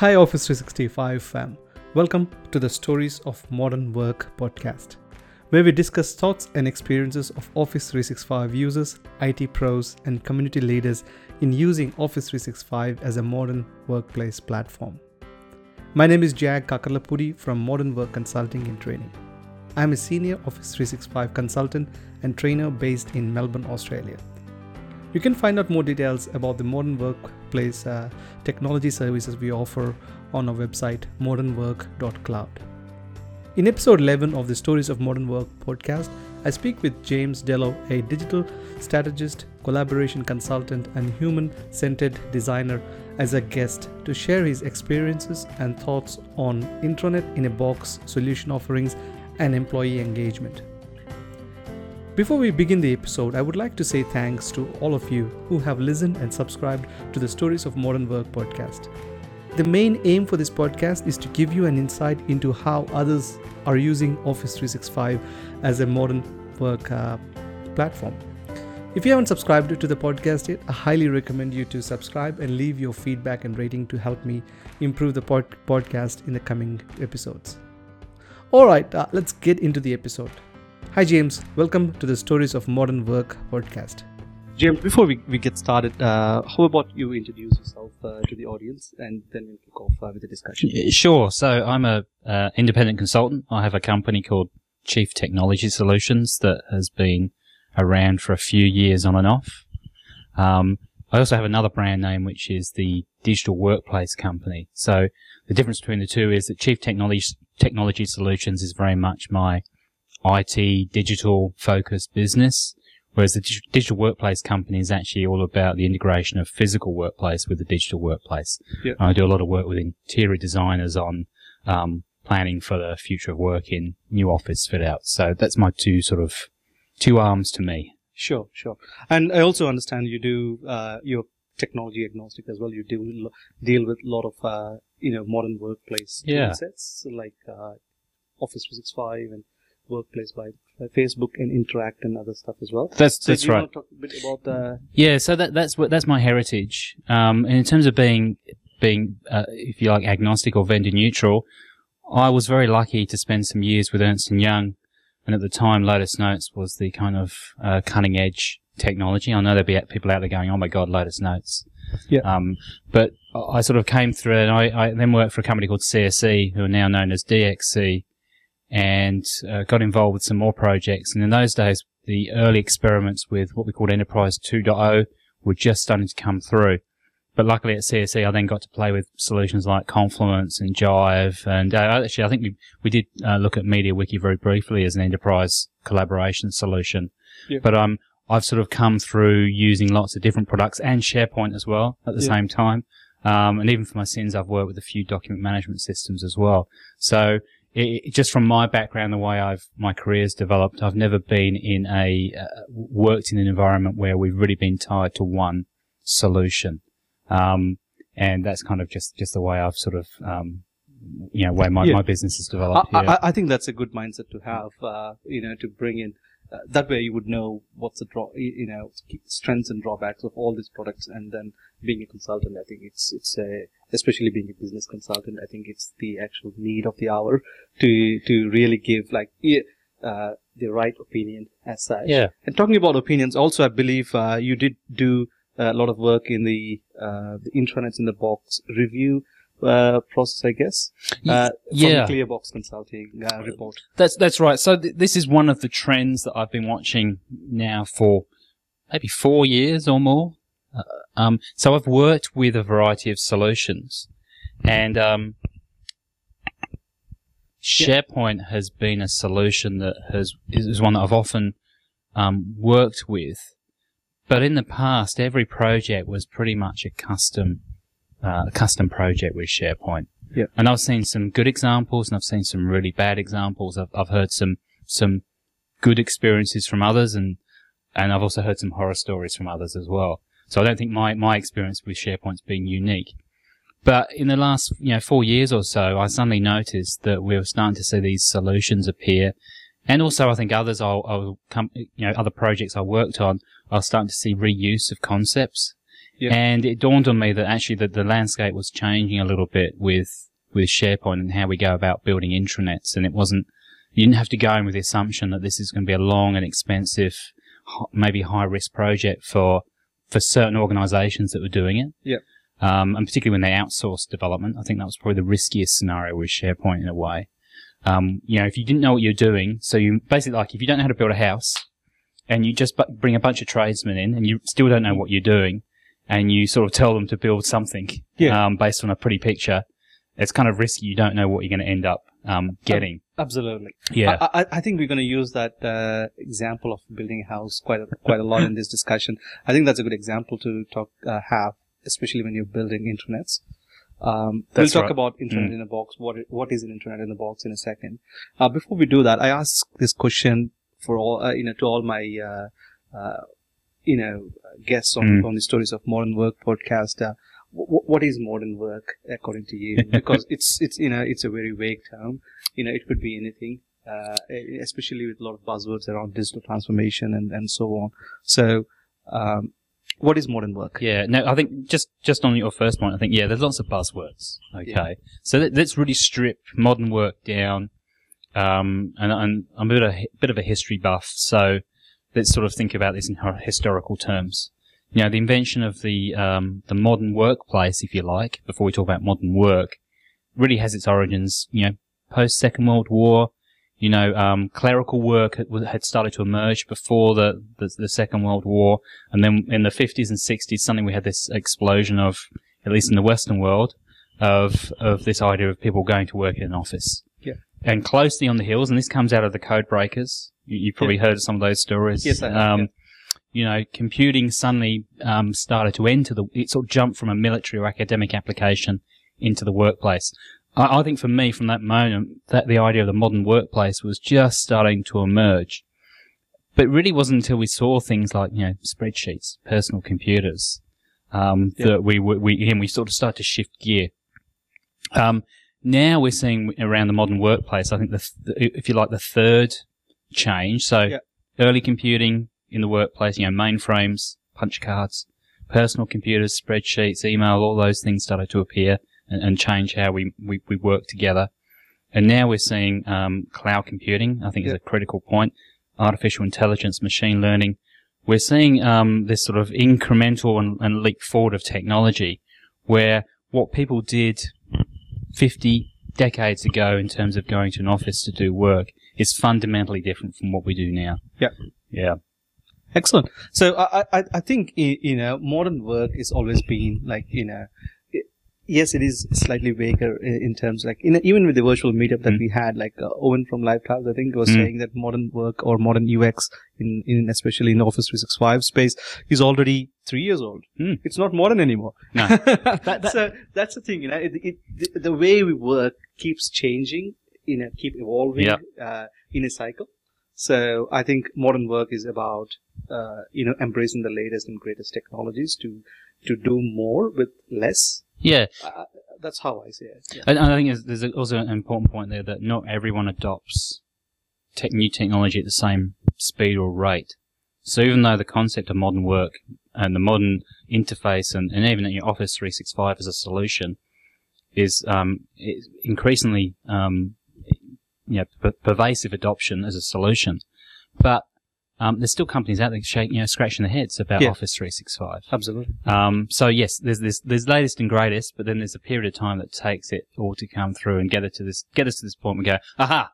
Hi, Office 365 fam. Welcome to the Stories of Modern Work podcast, where we discuss thoughts and experiences of Office 365 users, IT pros, and community leaders in using Office 365 as a modern workplace platform. My name is Jag Kakarlapudi from Modern Work Consulting and Training. I am a senior Office 365 consultant and trainer based in Melbourne, Australia. You can find out more details about the modern workplace uh, technology services we offer on our website modernwork.cloud. In episode 11 of the Stories of Modern Work podcast, I speak with James Dellow, a digital strategist, collaboration consultant, and human centered designer, as a guest to share his experiences and thoughts on intranet in a box solution offerings and employee engagement. Before we begin the episode, I would like to say thanks to all of you who have listened and subscribed to the Stories of Modern Work podcast. The main aim for this podcast is to give you an insight into how others are using Office 365 as a modern work uh, platform. If you haven't subscribed to the podcast yet, I highly recommend you to subscribe and leave your feedback and rating to help me improve the pod- podcast in the coming episodes. All right, uh, let's get into the episode. Hi, James. Welcome to the Stories of Modern Work podcast. James, before we, we get started, uh, how about you introduce yourself uh, to the audience and then we'll kick off uh, with the discussion? Sure. So I'm a uh, independent consultant. I have a company called Chief Technology Solutions that has been around for a few years on and off. Um, I also have another brand name, which is the Digital Workplace Company. So the difference between the two is that Chief Technology Technology Solutions is very much my IT digital focused business, whereas the digital workplace company is actually all about the integration of physical workplace with the digital workplace. Yep. I do a lot of work with interior designers on um, planning for the future of work in new office fit outs. So that's my two sort of two arms to me. Sure, sure. And I also understand you do uh, you're technology agnostic as well. You do deal with a lot of uh, you know modern workplace Yeah. sets like uh, Office 365 and Workplace by by Facebook and Interact and other stuff as well. That's So that's right. want to talk a bit about the Yeah, so that, that's what that's my heritage. Um, and in terms of being being, uh, if you like, agnostic or vendor neutral, I was very lucky to spend some years with Ernst and Young, and at the time, Lotus Notes was the kind of uh, cutting edge technology. I know there'd be people out there going, "Oh my God, Lotus Notes!" Yeah. Um, but I sort of came through, and I, I then worked for a company called CSC, who are now known as DXC, and uh, got involved with some more projects. And in those days, the early experiments with what we called Enterprise 2.0 were just starting to come through. But luckily at CSC, I then got to play with solutions like Confluence and Jive. And uh, actually, I think we, we did uh, look at MediaWiki very briefly as an enterprise collaboration solution. Yeah. But um, I've sort of come through using lots of different products and SharePoint as well at the Yeah. same time. Um, and even for my sins, I've worked with a few document management systems as well. So it, just from my background, the way I've my career's developed, I've never been in a uh, worked in an environment where we've really been tied to one solution, um, and that's kind of just just the way I've sort of um, you know way my, Yeah. my business has developed. yeah. I, I think that's a good mindset to have. Uh, you know, to bring in uh, that way you would know what's the draw, you you know, strengths and drawbacks of all these products, and then being a consultant, I think it's it's a especially being a business consultant, I think it's the actual need of the hour to to really give like uh, the right opinion as such. yeah. And talking about opinions, also I believe uh, you did do a lot of work in the uh, the intranets in the box review uh, process, I guess. Uh, from yeah. Clearbox Consulting uh, report. That's that's right. So th- this is one of the trends that I've been watching now for maybe four years or more. Uh, um, so I've worked with a variety of solutions, and um, SharePoint has been a solution that has is one that I've often um, worked with. But in the past, every project was pretty much a custom uh, a custom project with SharePoint. Yeah. And I've seen some good examples, and I've seen some really bad examples. I've I've heard some some good experiences from others, and and I've also heard some horror stories from others as well. So I don't think my my experience with SharePoint's been unique. But in the last, you know, four years or so, I suddenly noticed that we were starting to see these solutions appear. And also, I think others, I'll, I'll come, you know, other projects I worked on, are starting to see reuse of concepts. Yeah. And it dawned on me that actually that the landscape was changing a little bit with with SharePoint and how we go about building intranets, and it wasn't. You didn't have to go in with the assumption that this is going to be a long and expensive, maybe high risk project for for certain organisations that were doing it. Yeah. Um, and particularly when they outsourced development, I think that was probably the riskiest scenario with SharePoint in a way. Um, you know, if you didn't know what you're doing, so you basically like if you don't know how to build a house, and you just bring a bunch of tradesmen in, and you still don't know what you're doing, and you sort of tell them to build something Yeah. um, based on a pretty picture, it's kind of risky. You don't know what you're going to end up um, getting. Absolutely. yeah, I, I, I think we're going to use that uh, example of building a house quite a, quite a lot in this discussion. I think that's a good example to talk uh, have, especially when you're building intranets. Um, we'll talk right. about internet Mm. in a box. What what is an internet in a box in a second. Uh, before we do that, I ask this question for all uh, you know to all my uh, uh, you know guests on, Mm. on the stories of modern work podcast. W- what is modern work according to you? Because it's it's you know it's a very vague term. You know it could be anything, uh, especially with a lot of buzzwords around digital transformation and and so on. So, um, what is modern work? Yeah, no, I think just just on your first point, I think yeah, there's lots of buzzwords. Okay, so let, let's really strip modern work down. Um, and, and I'm a bit of a bit of a history buff, so let's sort of think about this in historical terms. You know, the invention of the um, the modern workplace, if you like, before we talk about modern work, really has its origins. You know, post Second World War. You know, um, clerical work had, started to emerge before the, the the Second World War, and then in the 50s and 60s, suddenly we had this explosion of, at least in the Western world, of of this idea of people going to work in an office. Yeah. And closely on the heels, and this comes out of the code breakers. You, you've probably heard of some of those stories. Yes, I have, Um, yeah. You know, computing suddenly um, started to enter the. It sort of jumped from a military or academic application into the workplace. I, I think for me, from that moment, that the idea of the modern workplace was just starting to emerge. But it really wasn't until we saw things like, you know, spreadsheets, personal computers, um, Yeah. that we, we, we, again, we sort of start to shift gear. Um, now we're seeing around the modern workplace, I think the, th- if you like, the third change. So Yeah. early computing in the workplace, you know, mainframes, punch cards, personal computers, spreadsheets, email, all those things started to appear and, and change how we, we, we work together. And now we're seeing um, cloud computing, I think is a critical point, artificial intelligence, machine learning. We're seeing um, this sort of incremental and, and leap forward of technology where what people did 50 decades ago in terms of going to an office to do work is fundamentally different from what we do now. Yeah. Yeah. Excellent. So I, I, I think you know modern work is always been like you know, yes, it is slightly vaguer in terms like in, even with the virtual meetup that Mm. we had, like uh, Owen from LiveTiles, I think was Mm. saying that modern work or modern UX in, in especially in Office 365 space is already three years old. Mm. It's not modern anymore. No. so that's the thing, you know, it, it, the, the way we work keeps changing, you know, keep evolving uh, in a cycle. So I think modern work is about uh, you know embracing the latest and greatest technologies to to do more with less. Yeah. Uh, that's how I see it. Yeah. And I think there's, also an important point there that not everyone adopts tech, new technology at the same speed or rate. So even though the concept of modern work and the modern interface and, and even in your Office 365 as a solution is, um, increasingly, um, you know, per- pervasive adoption as a solution. But, um, there's still companies out there shake, you know, scratching their heads about Yeah. Office 365. Absolutely. Um, so yes, there's this, there's latest and greatest, but then there's a period of time that takes it all to come through and get it to this, get us to this point. We go, aha,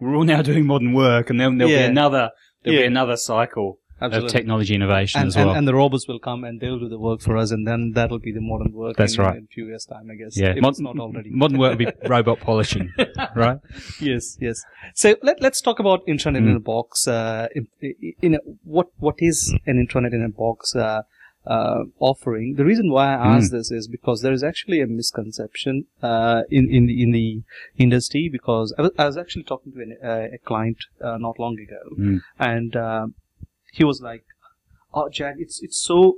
we're all now doing modern work, and then there'll Yeah. be another, there'll Yeah. be another cycle Absolutely. of technology innovation and, as well. and, and the robots will come and they'll do the work for us, and then that'll be the modern work. That's in, right. In a few years' time, I guess. yeah, if Mod- it's not already. modern work will be robot polishing, right? yes, yes. So let, let's talk about intranet in Mm. a box. Uh, in, in a, what what is an intranet in a box uh, uh, offering? The reason why I ask Mm. this is because there is actually a misconception uh, in in the in the industry. Because I was, I was actually talking to an, uh, a client uh, not long ago, Mm. and um he was like, "Oh, Jag, it's it's so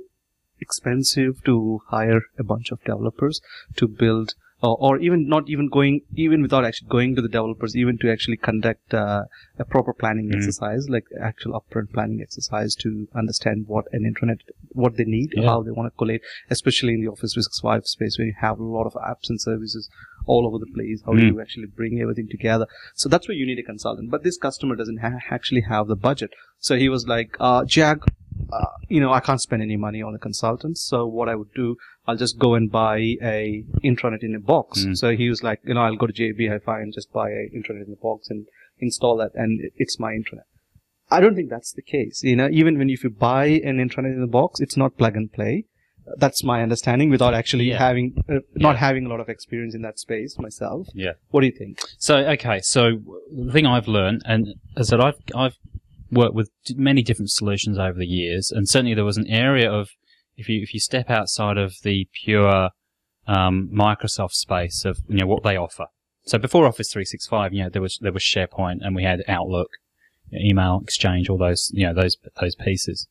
expensive to hire a bunch of developers to build or, or even not even going, even without actually going to the developers, even to actually conduct uh, a proper planning Mm. exercise, like actual upfront planning exercise to understand what an intranet, what they need, Yeah. how they want to collate, especially in the Office 365 space where you have a lot of apps and services all over the place. How do Mm. you actually bring everything together? So that's where you need a consultant. But this customer doesn't ha- actually have the budget. So he was like, uh, Jag, uh, you know, I can't spend any money on a consultant. So what I would do, I'll just go and buy a intranet in a box. Mm. So he was like, you know, I'll go to JB Hi-Fi and just buy a intranet in a box and install that, and it's my intranet. I don't think that's the case. You know, even when if you buy an intranet in a box, it's not plug and play. That's my understanding without actually Yeah. having, uh, not Yeah. having a lot of experience in that space myself. Yeah. What do you think? So okay, so the thing I've learned, and as I said, I've I've worked with d- many different solutions over the years, and certainly there was an area of if you if you step outside of the pure um, Microsoft space of you know what they offer. So before Office 365, you know there was there was SharePoint, and we had Outlook, email exchange, all those you know those those pieces.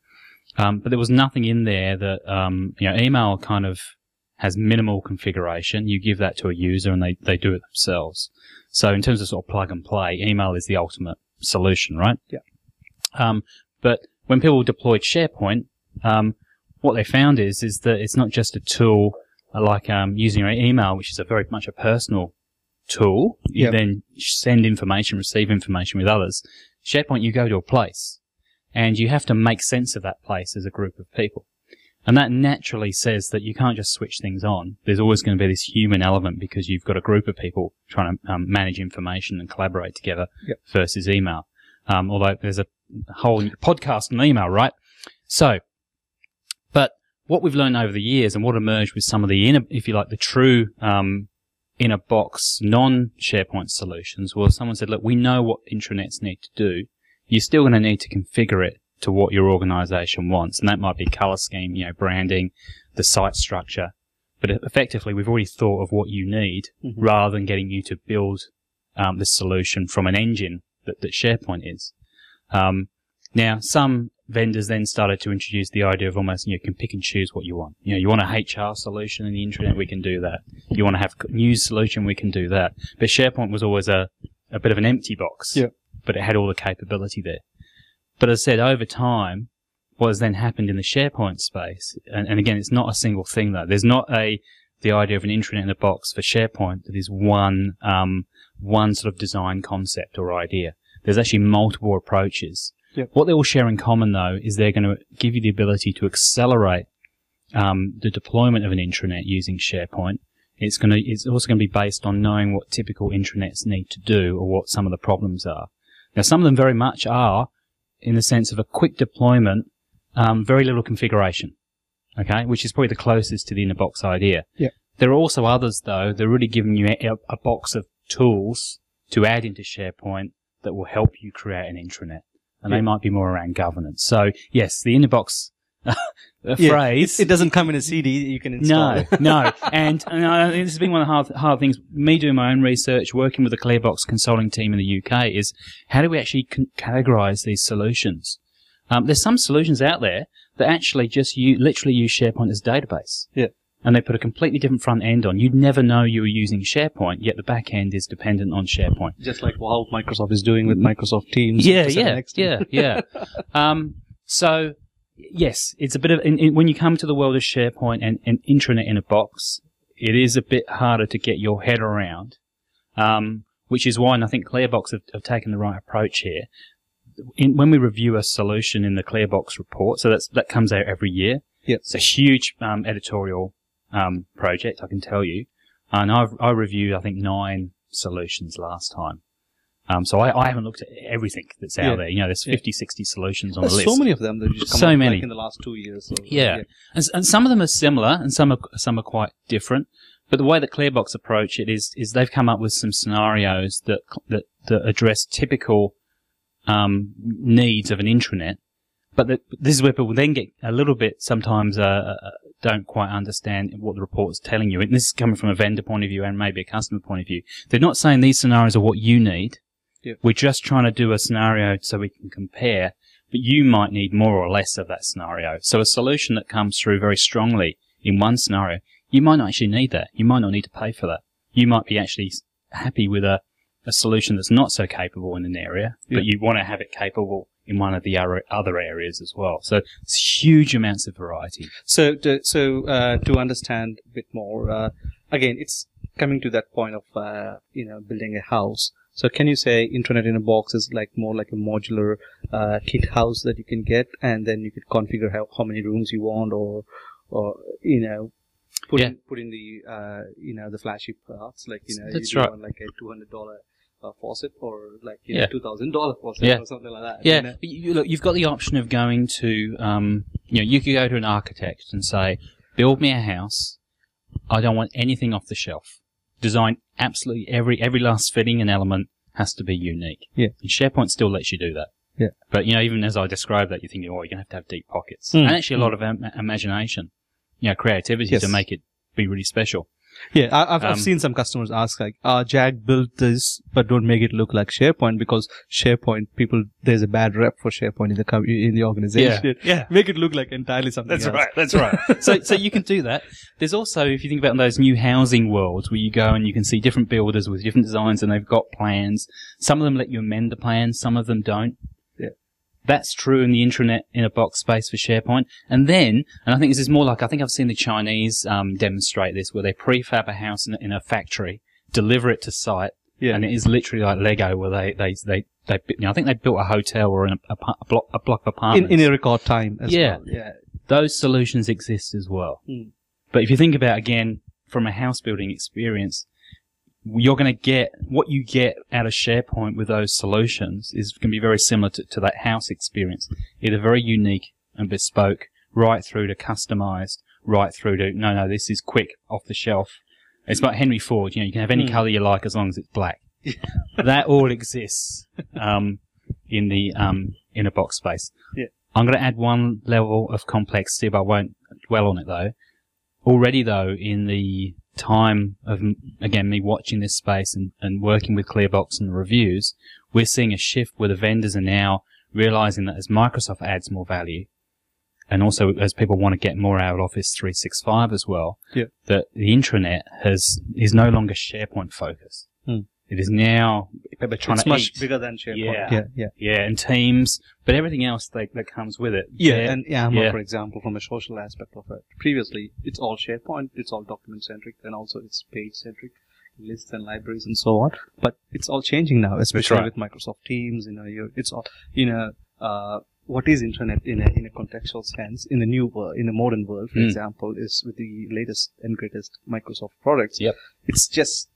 Um, but there was nothing in there that um, you know email kind of has minimal configuration. You give that to a user, and they they do it themselves. So in terms of sort of plug and play, email is the ultimate solution, right? Yeah. Um, but when people deployed SharePoint, um, what they found is is that it's not just a tool like um, using your email, which is a very much a personal tool. You Yep. then send information, receive information with others. SharePoint, you go to a place, and you have to make sense of that place as a group of people. And that naturally says that you can't just switch things on. There's always going to be this human element because you've got a group of people trying to um, manage information and collaborate together Yep. versus email. Um, although there's a whole podcast on email, right? So, but what we've learned over the years and what emerged with some of the inner, if you like, the true um, inner box non SharePoint solutions was someone said, look, we know what intranets need to do. You're still going to need to configure it to what your organization wants. And that might be color scheme, you know, branding, the site structure. But effectively, we've already thought of what you need Mhm. rather than getting you to build um, this solution from an engine that, that SharePoint is. Um, now, some vendors then started to introduce the idea of almost, you know, you can pick and choose what you want. You know, you want a HR solution in the internet, we can do that. You want to have a news solution, we can do that. But SharePoint was always a, a bit of an empty box. Yeah. But it had all the capability there. But as I said, over time, what has then happened in the SharePoint space, and, and again, it's not a single thing though. There's not a, the idea of an intranet in a box for SharePoint that is one, um, one sort of design concept or idea. There's actually multiple approaches. Yep. What they all share in common though is they're going to give you the ability to accelerate um, the deployment of an intranet using SharePoint. It's going to, it's also going to be based on knowing what typical intranets need to do or what some of the problems are. Now, some of them very much are in the sense of a quick deployment, um, very little configuration. Okay, which is probably the closest to the inner box idea. Yeah. There are also others though. They're really giving you a, a box of tools to add into SharePoint that will help you create an intranet, and Yeah. they might be more around governance. So yes, the inner box uh, Yeah, phrase. It doesn't come in a CD that you can install. No, no. And, and I think this has been one of the hard, hard things. Me doing my own research, working with the Clearbox consulting team in the UK, is how do we actually con- categorize these solutions? Um, there's some solutions out there that actually just you literally use SharePoint as a database. Yeah. And they put a completely different front end on. You'd never know you were using SharePoint, yet the back end is dependent on SharePoint. Just like how Microsoft is doing with Microsoft Teams. Yeah, to yeah, yeah, yeah. um, so yes, it's a bit of in, in, when you come to the world of SharePoint and, and intranet in a box, it is a bit harder to get your head around. Um, which is why and I think Clearbox have, have taken the right approach here. In, when we review a solution in the Clearbox report, so that's that comes out every year. Yep. It's a huge um, editorial um, project, I can tell you. And I've I reviewed I think nine solutions last time. Um, so I, I haven't looked at everything that's out Yeah. there. You know, there's Yeah. 50, 60 solutions on There's the list. so many of them that just come So up, many. like in the last two years. So, Yeah. And, and some of them are similar and some are, some are quite different. But the way that Clearbox approach it is, is they've come up with some scenarios that, that, that address typical, um, needs of an intranet. But that this is where people then get a little bit sometimes, uh, uh, don't quite understand what the report's telling you. And this is coming from a vendor point of view and maybe a customer point of view. They're not saying these scenarios are what you need. Yeah. We're just trying to do a scenario so we can compare but you might need more or less of that scenario. So a solution that comes through very strongly in one scenario, you might not actually need that. You might not need to pay for that. you might be actually happy with a, a solution that's not so capable in an area, Yeah. but you want to have it capable in one of the other, other areas as well. So it's huge amounts of variety. So, to, so uh, to understand a bit more, uh, again, it's coming to that point of uh, you know building a house. So, can you say internet in a box is like more like a modular uh, kit house that you can get, and then you could configure how, how many rooms you want, or or you know. Put Yeah. in, put in the uh, you know the flashy parts like you know That's you right. want like a two hundred dollar uh, faucet or like you Yeah. know two thousand dollar faucet Yeah. or something like that. Yeah, you know? you, look, you've got the option of going to, um, you know, you could go to an architect and say, build me a house. I don't want anything off the shelf. Design absolutely every every last fitting and element has to be unique. Yeah. And SharePoint still lets you do that. Yeah. But you know, even as I describe that, you're thinking, oh, you're gonna have to have deep pockets Mm. and actually a lot of im- imagination, you know, creativity Yes. to make it be really special. Yeah, I, I've, I've Um, seen some customers ask like, uh, Jag built this, but don't make it look like SharePoint because SharePoint people, there's a bad rep for SharePoint in the com- in the organization. Yeah. Make it look like entirely something That's else. right. That's right. so, so you can do that. There's also, if you think about those new housing worlds where you go and you can see different builders with different designs and they've got plans. Some of them let you amend the plans, some of them don't. That's true in the intranet in a box space for SharePoint. And then, and I think this is more like, I think I've seen the Chinese um, demonstrate this where they prefab a house in, a- in a factory, deliver it to site, Yeah. and it is literally like Lego where they, they, they, they, you know, I think they built a hotel or an, a, a, block, a block of in, apartments in a record time as Yeah. well. Yeah. those solutions exist as well. Mm. But if you think about again from a house building experience, you're going to get what you get out of SharePoint with those solutions is going to be very similar to, to that house experience. Either very unique and bespoke, right through to customized, right through to no, no, this is quick off the shelf. It's like Henry Ford. You know, you can have any Mm. color you like as long as it's black. that all exists um, in the um, in a box space. Yeah. I'm going to add one level of complexity, but I won't dwell on it though. Already though, in the time of, again, me watching this space and, and working with Clearbox and the reviews, we're seeing a shift where the vendors are now realizing that as Microsoft adds more value, and also as people want to get more out of Office 365 as well, Yeah. that the intranet has, is no longer SharePoint focused. Hmm. It is now, people are trying it's to much eat. bigger than SharePoint. Yeah. Yeah. Yeah. Yeah, and Teams, but everything else that, that comes with it. Yeah, There- and Yammer, yeah. for example, from a social aspect of it. Previously, it's all SharePoint, it's all document centric, and also it's page centric, lists and libraries and so on. But it's all changing now, especially right. with Microsoft Teams. You know, you're, it's all you know. Uh, what is internet in a in a contextual sense in the new world, in the modern world, for Mm. example, is with the latest and greatest Microsoft products. Yep. It's just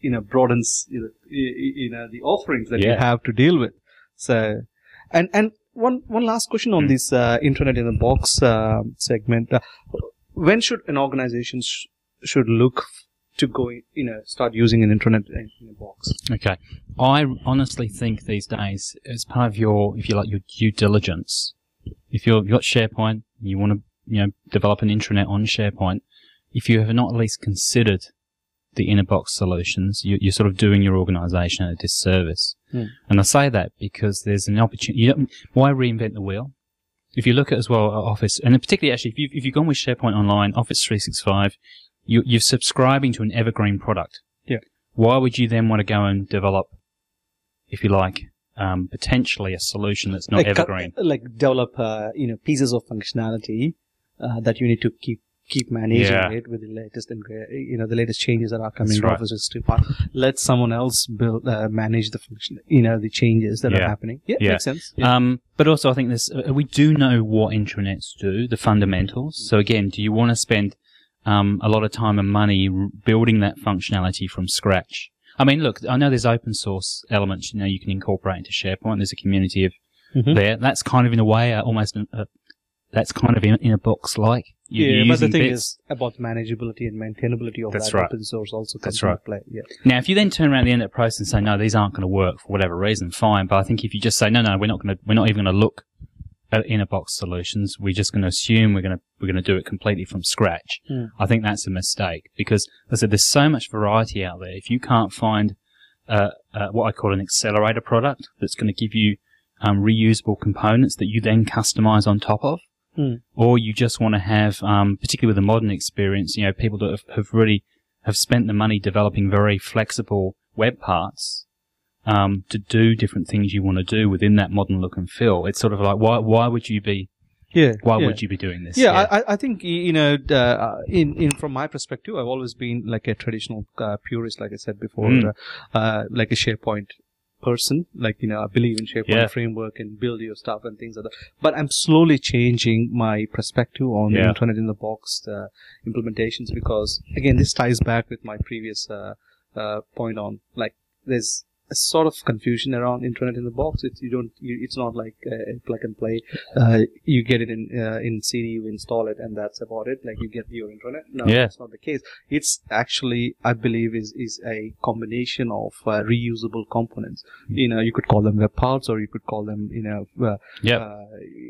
you know broadens you know, you know the offerings that you have to deal with. So, and and one one last question on Hmm. this uh, internet in a box uh, segment. Uh, when should an organization sh- should look f- to go, in- you know, start using an internet in in a box? Okay. I honestly think these days, as part of your, if you like, your due diligence, if you're, you've got SharePoint, you want to, you know, develop an intranet on SharePoint, if you have not at least considered the inner box solutions, you, you're sort of doing your organization a disservice. Hmm. And I say that because there's an opportunity. You why reinvent the wheel? If you look at as well Office, and particularly actually, if you've, if you've gone with SharePoint Online, Office 365, you, you're subscribing to an evergreen product. Yeah. Why would you then want to go and develop, if you like, um, potentially a solution that's not like, evergreen? uh, like develop, uh, you know, pieces of functionality uh, that you need to keep keep managing Yeah. it with the latest and gra- you know the latest changes that are coming That's to right. Office 365. Let someone else build uh, manage the function, you know, the changes that are happening. Yeah, Yeah. makes sense. Yeah. Um, but also, I think this uh, we do know what intranets do, the fundamentals. So again, do you want to spend um, a lot of time and money r- building that functionality from scratch? I mean, look, I know there's open source elements. You know, you can incorporate into SharePoint. There's a community of Mhm. there. That's kind of in a way uh, almost a, a, that's kind of in, in a box like. You're yeah, but the thing bits. is about manageability and maintainability of That's that right. open source also comes That's into play. Yeah. Now, if you then turn around the end of the process and say, no, these aren't going to work for whatever reason, fine. But I think if you just say, no, no, we're not going to, we're not even going to look at inner box solutions. We're just going to assume we're going to, we're going to do it completely from scratch. Hmm. I think that's a mistake because, as I said, there's so much variety out there. If you can't find, uh, uh, what I call an accelerator product that's going to give you, um, reusable components that you then customize on top of, Hmm. or you just want to have, um, particularly with a modern experience, you know, people that have, have really have spent the money developing very flexible web parts um, to do different things you want to do within that modern look and feel. It's sort of like why why would you be Yeah. why yeah. would you be doing this? Yeah, I, I- I think you know, uh, uh, in in from my perspective, I've always been like a traditional uh, purist, like I said before, Mm. uh, uh, like a SharePoint person. Like you know, I believe in SharePoint Yeah. framework and build your stuff and things like that. But I'm slowly changing my perspective on Yeah. Internet in the box uh, implementations because again, this ties back with my previous uh, uh, point on like there's a sort of confusion around internet in the box. It's you don't. You, it's not like uh, plug and play. Uh, you get it in uh, in CD, you install it, and that's about it. Like you get your internet. No, Yeah. that's not the case. It's actually, I believe, is is a combination of uh, reusable components. You know, you could call them web parts, or you could call them, you know, uh, Yep. uh,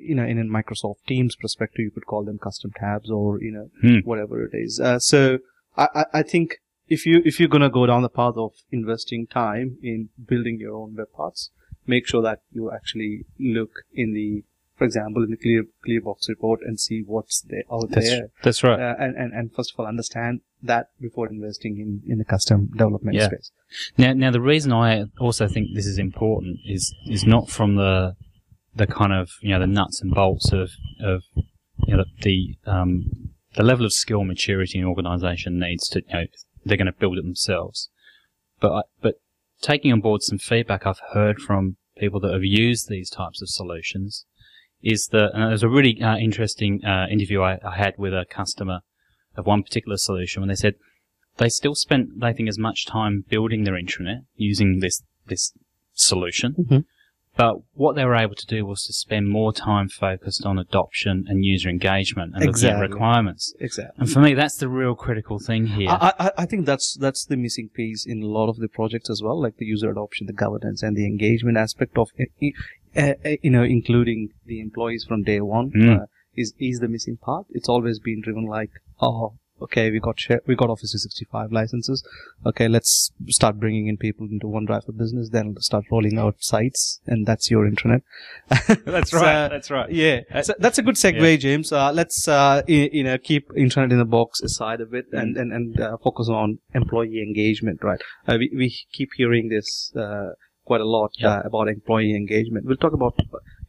you know, in a Microsoft Teams perspective, you could call them custom tabs, or you know, Hmm. whatever it is. Uh, so I, I, I think if you if you're gonna go down the path of investing time in building your own web parts, make sure that you actually look in the, for example, in the clear clearbox report and see what's there out That's, there, that's right. uh, and, and and first of all understand that before investing in in the custom development Yeah. space. Now, now the reason I also think this is important is is not from the the kind of you know the nuts and bolts of of you know the um, the level of skill maturity an organisation needs to you know they're going to build it themselves, but I, but taking on board some feedback I've heard from people that have used these types of solutions is that and there's a really uh, interesting uh, interview I, I had with a customer of one particular solution when they said they still spent they think as much time building their intranet using this this solution Mhm. But what they were able to do was to spend more time focused on adoption and user engagement and looking at requirements Exactly. and for me that's the real critical thing here I, I, I think that's that's the missing piece in a lot of the projects as well, like the user adoption, the governance, and the engagement aspect of uh, uh, you know, including the employees from day one Mm. uh, is is the missing part. It's always been driven like, oh, okay, we got share, we got Office 365 licenses. Okay, let's start bringing in people into OneDrive for Business. Then start rolling out sites, and that's your intranet. that's So, right that's right yeah, Uh, so that's a good segue, James. Uh, let's uh, you know keep internet in the box aside a bit and and and uh, focus on employee engagement. Right? Uh, we we keep hearing this uh, quite a lot Yeah. uh, about employee engagement. We'll talk about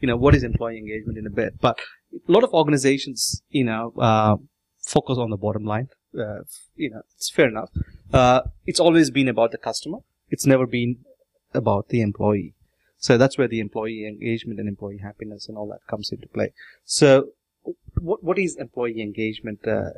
you know what is employee engagement in a bit, but a lot of organizations you know uh, focus on the bottom line. Uh, you know, it's fair enough. Uh, it's always been about the customer. It's never been about the employee. So that's where the employee engagement and employee happiness and all that comes into play. So, what what is employee engagement uh,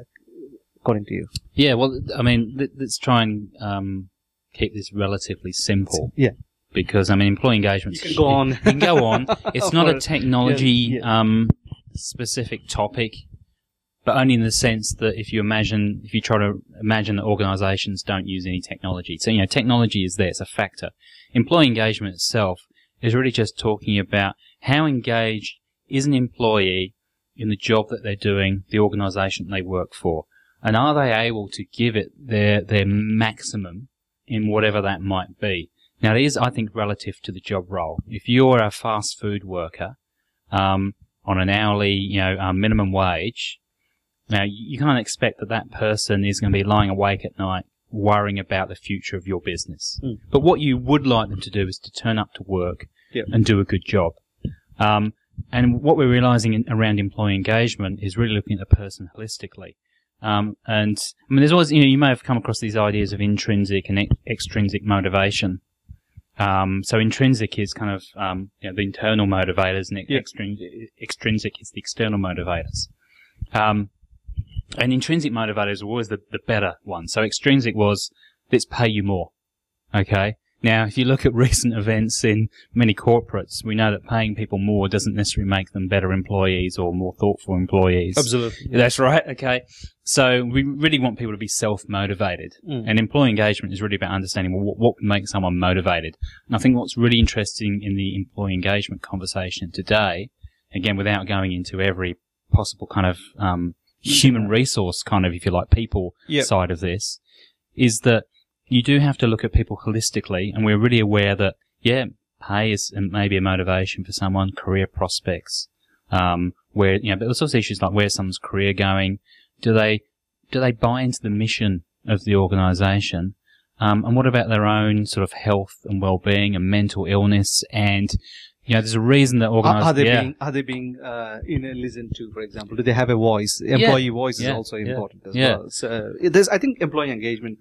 according to you? yeah well i mean let's try and um, keep this relatively simple Yeah, because i mean employee engagement you can go on. you can go on it's not a technology Yeah, yeah. um, specific topic, but only in the sense that if you imagine, if you try to imagine that organisations don't use any technology, so you know technology is there, it's a factor. Employee engagement itself is really just talking about how engaged is an employee in the job that they're doing, the organisation they work for, and are they able to give it their their maximum in whatever that might be. Now, it is, I think, relative to the job role. If you're a fast food worker um, on an hourly, you know, um, minimum wage, now you can't expect that that person is going to be lying awake at night worrying about the future of your business. Mm. But what you would like them to do is to turn up to work Yeah. and do a good job. Um, and what we're realizing in, around employee engagement is really looking at the person holistically. Um, and I mean, there's always, you know, you may have come across these ideas of intrinsic and ex- extrinsic motivation. Um, so intrinsic is kind of, um, you know, the internal motivators and Yeah. extrin- extrinsic is the external motivators. Um, and intrinsic motivators are always the, the better ones. So extrinsic was, let's pay you more. Okay. Now, if you look at recent events in many corporates, we know that paying people more doesn't necessarily make them better employees or more thoughtful employees. Absolutely. That's right. Okay. So we really want people to be self-motivated. Mm. And employee engagement is really about understanding well, what, what would make someone motivated. And I think what's really interesting in the employee engagement conversation today, again, without going into every possible kind of um, human resource kind of, if you like, people Yep. side of this, is that you do have to look at people holistically, and we're really aware that, yeah, pay is maybe a motivation for someone, career prospects, um, where, you know, but there's also issues like where's someone's career going, do they, do they buy into the mission of the organisation? Um, and what about their own sort of health and well-being and mental illness? And know, there's a reason that Are, organisations are they yeah, being are they being uh, you know listened to? For example, do they have a voice? Employee voice is Yeah. also Yeah. important as Yeah. well. So uh, there's I think employee engagement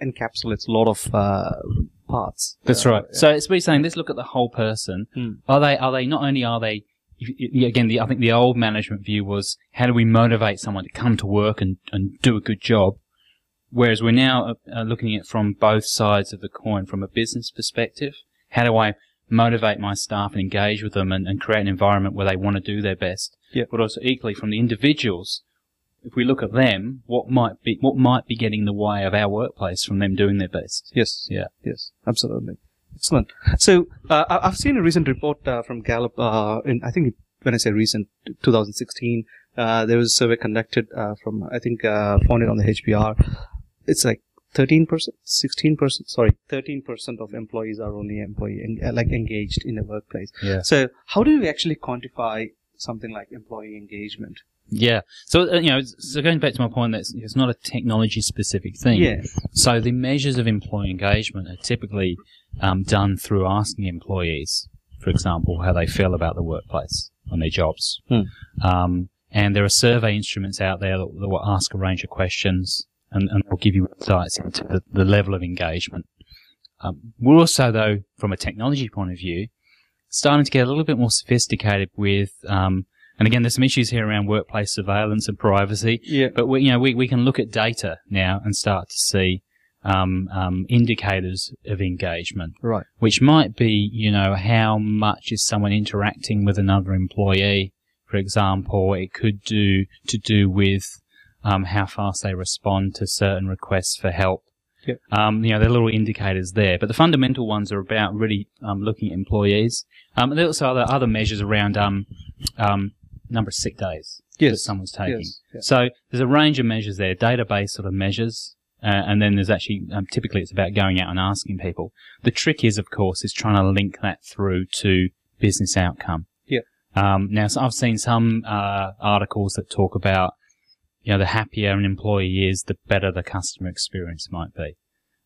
encapsulates a lot of uh, parts. That's Uh, right. So it's really saying let's look at the whole person. Hmm. Are they? Are they not only are they? Again, the, I think the old management view was how do we motivate someone to come to work and, and do a good job, whereas we're now uh, looking at it from both sides of the coin, from a business perspective. How do I motivate my staff and engage with them and, and create an environment where they want to do their best? Yeah. But also equally from the individuals, if we look at them, what might be what might be getting in the way of our workplace from them doing their best? Yes. Yeah. Yes. Absolutely. Excellent. So uh, I've seen a recent report uh, from Gallup. Uh, in I think when I say recent, 2016, uh, there was a survey conducted uh, from I think uh, founded on the HBR. It's like 13 percent, 16 percent. Sorry, 13 percent of employees are only employee en- uh, like engaged in the workplace. Yeah. So how do we actually quantify something like employee engagement? Yeah. So uh, you know, so going back to my point, that it's, not a technology specific thing. Yeah. So the measures of employee engagement are typically um, done through asking employees, for example, how they feel about the workplace and their jobs. Hmm. Um, and there are survey instruments out there that, that will ask a range of questions and, and will give you insights into the, the level of engagement. Um, we're also, though, from a technology point of view, starting to get a little bit more sophisticated with, um, and again, there's some issues here around workplace surveillance and privacy. Yeah. But we, you know, we, we can look at data now and start to see um, um, indicators of engagement, Right. which might be, you know, how much is someone interacting with another employee, for example. It could do to do with um, how fast they respond to certain requests for help. Yep. Um, you know, there are little indicators there, but the fundamental ones are about really um, looking at employees. Um, and there are also other other measures around um, um, number of sick days that someone's taking. Yes. yes. So there's a range of measures there, database sort of measures, uh, and then there's actually um, typically it's about going out and asking people. The trick is, of course, is trying to link that through to business outcome. Yeah. Um, now, so I've seen some uh, articles that talk about, you know, the happier an employee is, the better the customer experience might be.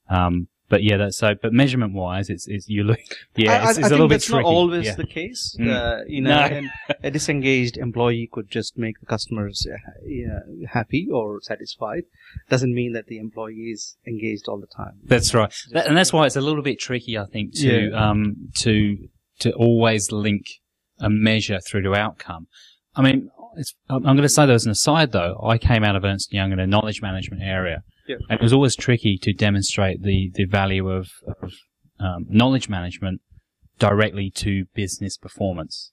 Um, but yeah, that's so. But measurement wise, it's, it's you look, yeah, I, it's, I, it's I a little think bit that's tricky. not always yeah. the case. Mm. Uh, you know, No. a disengaged employee could just make the customers uh, yeah, happy or satisfied. Doesn't mean that the employee is engaged all the time. That's right, that, and that's why it's a little bit tricky, I think, to Yeah. um, to to always link a measure through to outcome. I mean, it's, I'm going to say that as an aside, though. I came out of Ernst Young in a knowledge management area, Yeah. and it was always tricky to demonstrate the the value of, of um, knowledge management directly to business performance.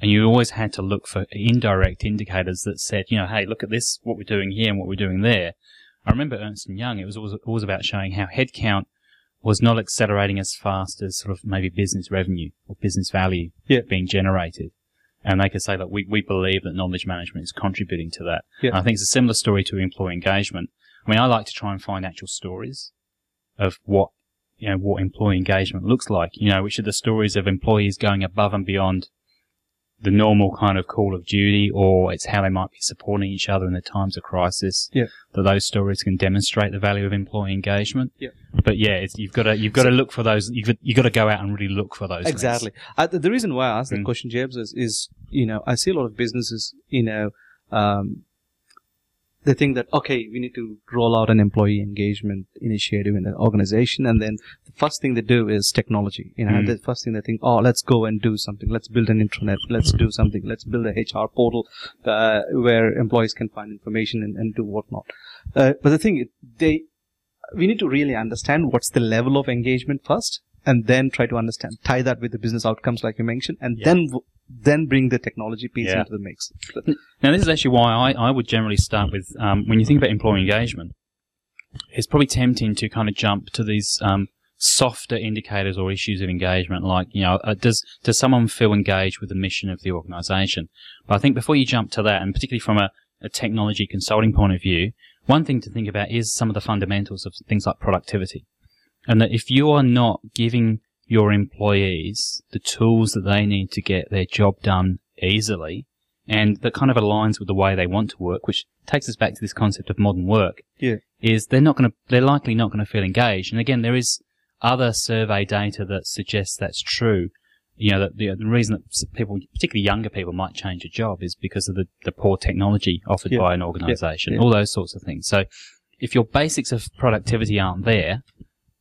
And you always had to look for indirect indicators that said, you know, hey, look at this, what we're doing here and what we're doing there. I remember Ernst and Young. It was always, always about showing how headcount was not accelerating as fast as sort of maybe business revenue or business value Yeah. being generated. And they could say that we, we believe that knowledge management is contributing to that. Yeah. And I think it's a similar story to employee engagement. I mean, I like to try and find actual stories of what, you know, what employee engagement looks like. You know, which are the stories of employees going above and beyond the normal kind of call of duty, or it's how they might be supporting each other in the times of crisis. Yeah. That those stories can demonstrate the value of employee engagement. Yeah. But yeah, it's, you've got to you've got to look for those. You've got, you've got to go out and really look for those. Exactly. Uh, the, the reason why I asked that Mm. question, James, is, is you know I see a lot of businesses, you know, um, they think that okay, we need to roll out an employee engagement initiative in the organization, and then the first thing they do is technology. You know, Mm. the first thing they think, oh, let's go and do something. Let's build an intranet. Let's do something. Let's build a HR portal uh, where employees can find information and, and do whatnot. Uh, but the thing, they we need to really understand what's the level of engagement first and then try to understand tie that with the business outcomes like you mentioned and Yeah. then w- then bring the technology piece Yeah. into the mix Now, this is actually why I, I would generally start with um, when you think about employee engagement. It's probably tempting to kind of jump to these um, softer indicators or issues of engagement, like you know, uh, does does someone feel engaged with the mission of the organisation? But I think before you jump to that, and particularly from a, a technology consulting point of view, one thing to think about is some of the fundamentals of things like productivity, and that if you are not giving your employees the tools that they need to get their job done easily, and that kind of aligns with the way they want to work, which takes us back to this concept of modern work. Yeah. Is they're not going to, they're likely not going to feel engaged. And again, there is other survey data that suggests that's true. You know, that the, the reason that people, particularly younger people, might change a job is because of the, the poor technology offered Yeah. by an organisation, Yeah. all those sorts of things. So, if your basics of productivity aren't there,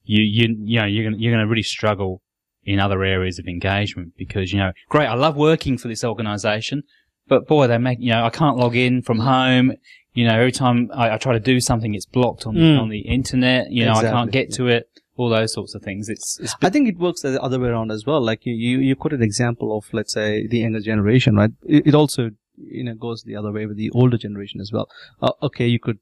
you you you know you're gonna you're gonna really struggle in other areas of engagement because you know great I love working for this organisation, but boy they make you know I can't log in from home. You know every time I, I try to do something it's blocked on Mm. on the internet. You know I can't Exactly, get to it. All those sorts of things. It's it's I think it works the other way around as well. Like you, you, you quoted an example of, let's say, the younger generation, right? It, it also, you know, goes the other way with the older generation as well. Uh, okay, you could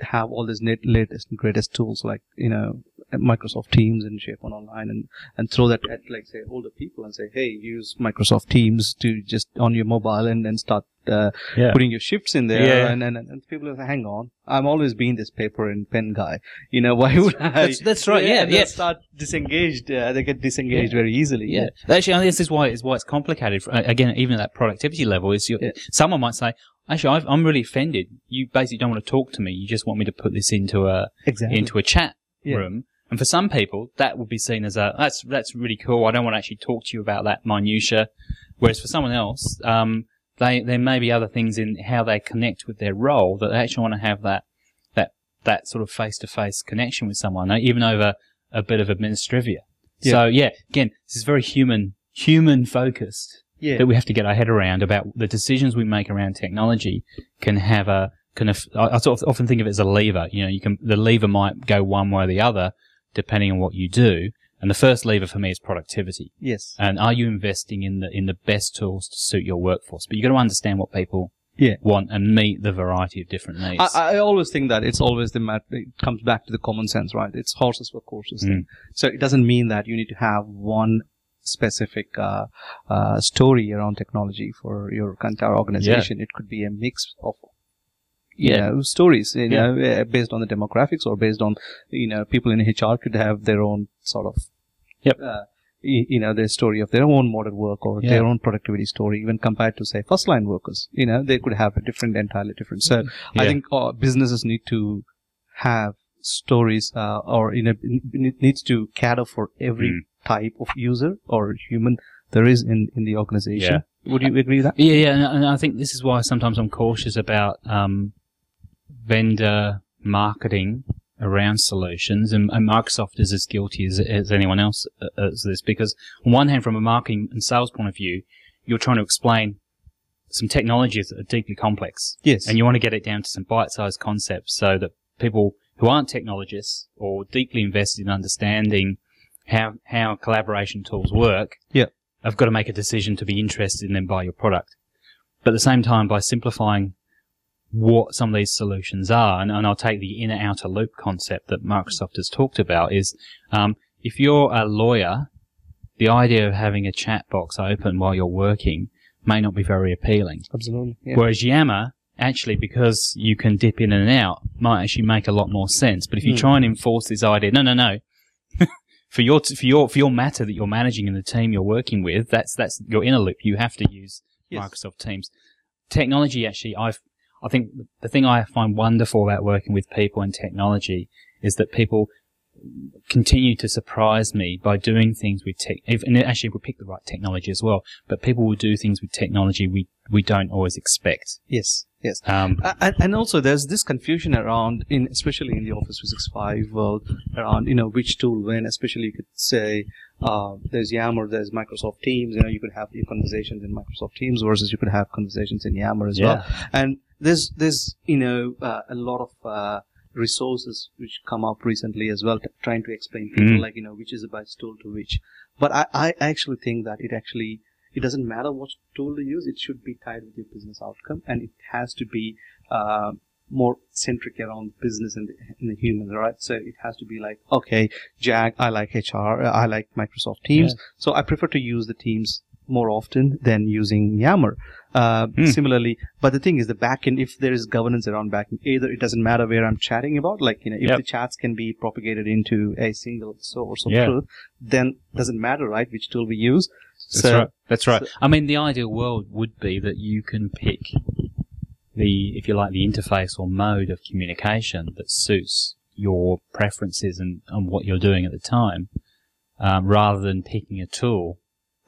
have all these latest and greatest tools like, you know, Microsoft Teams and SharePoint Online and, and throw that at, like, say, older people and say, hey, use Microsoft Teams to just on your mobile and then start uh, yeah. putting your shifts in there. Yeah. And, and, and people are like, hang on, I'm always been this paper and pen guy. You know, why would I? That's- that's right, yeah, they'll yeah. start disengaged. Uh, they get disengaged Yeah. very easily. Yeah, actually, this is why it's why it's complicated. For, again, even at that productivity level, is you Yeah. someone might say, "Actually, I've, I'm really offended. You basically don't want to talk to me. You just want me to put this into a exactly. into a chat Yeah. room." And for some people, that would be seen as a that's that's really cool. I don't want to actually talk to you about that minutia. Whereas for someone else, um, they there may be other things in how they connect with their role that they actually want to have that that that sort of face to face connection with someone, uh, even over a bit of administrivia. So yeah, again, this is very human human focused yeah. that we have to get our head around about the decisions we make around technology can have a kind of I, I sort of often think of it as a lever. You know, you can the lever might go one way or the other depending on what you do. And the first lever for me is productivity. yes. And are you investing in the in the best tools to suit your workforce? But you've got to understand what people Yeah. want and meet the variety of different needs. I, I always think that it's always the mat- it comes back to the common sense, right? It's horses for courses. Mm. thing. So it doesn't mean that you need to have one specific uh, uh, story around technology for your entire organization. It could be a mix of you Yeah. know stories, you Yeah. know, uh, based on the demographics or based on you know people in HR could have their own sort of Yep. uh, you know their story of their own modern work or Yeah. their own productivity story, even compared to say first line workers. You know, they could have a different, entirely different. So I think uh, businesses need to have stories uh, or you know needs to cater for every Mm. Type of user or human there is in in the organization. Would you agree with that? Yeah, yeah, and, and I think this is why sometimes I'm cautious about um, vendor marketing around solutions, and, and Microsoft is as guilty as, as anyone else uh, as this. Because on one hand, from a marketing and sales point of view, you're trying to explain some technologies that are deeply complex, Yes. and you want to get it down to some bite-sized concepts so that people who aren't technologists or deeply invested in understanding how how collaboration tools work Yeah. I've got to make a decision to be interested in and buy your product. But at the same time, by simplifying what some of these solutions are, and, and I'll take the inner outer loop concept that Microsoft has talked about, is um, if you're a lawyer, the idea of having a chat box open while you're working may not be very appealing. Absolutely. Yeah. Whereas Yammer, actually, because you can dip in and out, might actually make a lot more sense. But if you Hmm. try and enforce this idea, no, no, no, for your for your for your matter that you're managing and the team you're working with, that's that's your inner loop. You have to use Yes. Microsoft Teams. Technology, actually, I've I think the thing I find wonderful about working with people and technology is that people continue to surprise me by doing things with tech. If, and actually, if we pick the right technology as well, but people will do things with technology we we don't always expect. Yes. Yes. Um, and, and also there's this confusion around in especially in the office 365 world around you know which tool when especially you could say uh, there's yammer there's microsoft teams you know you could have your conversations in microsoft teams versus you could have conversations in yammer as well and there's there's you know uh, a lot of uh, resources which come up recently as well t- trying to explain people Mm. like you know which is the best tool to which but I, I actually think that it actually it doesn't matter what tool to use it should be tied with your business outcome and it has to be uh, more centric around business and the, and the humans right so it has to be like okay jag i like hr i like microsoft teams so i prefer to use the teams more often than using yammer uh, Hmm. similarly but the thing is the backend if there is governance around backend either it doesn't matter where i'm chatting about like you know if Yep. the chats can be propagated into a single source of Yeah. truth then doesn't matter right which tool we use That's so right. That's right. so- I mean, the ideal world would be that you can pick the, if you like, the interface or mode of communication that suits your preferences and, and what you're doing at the time, um, rather than picking a tool.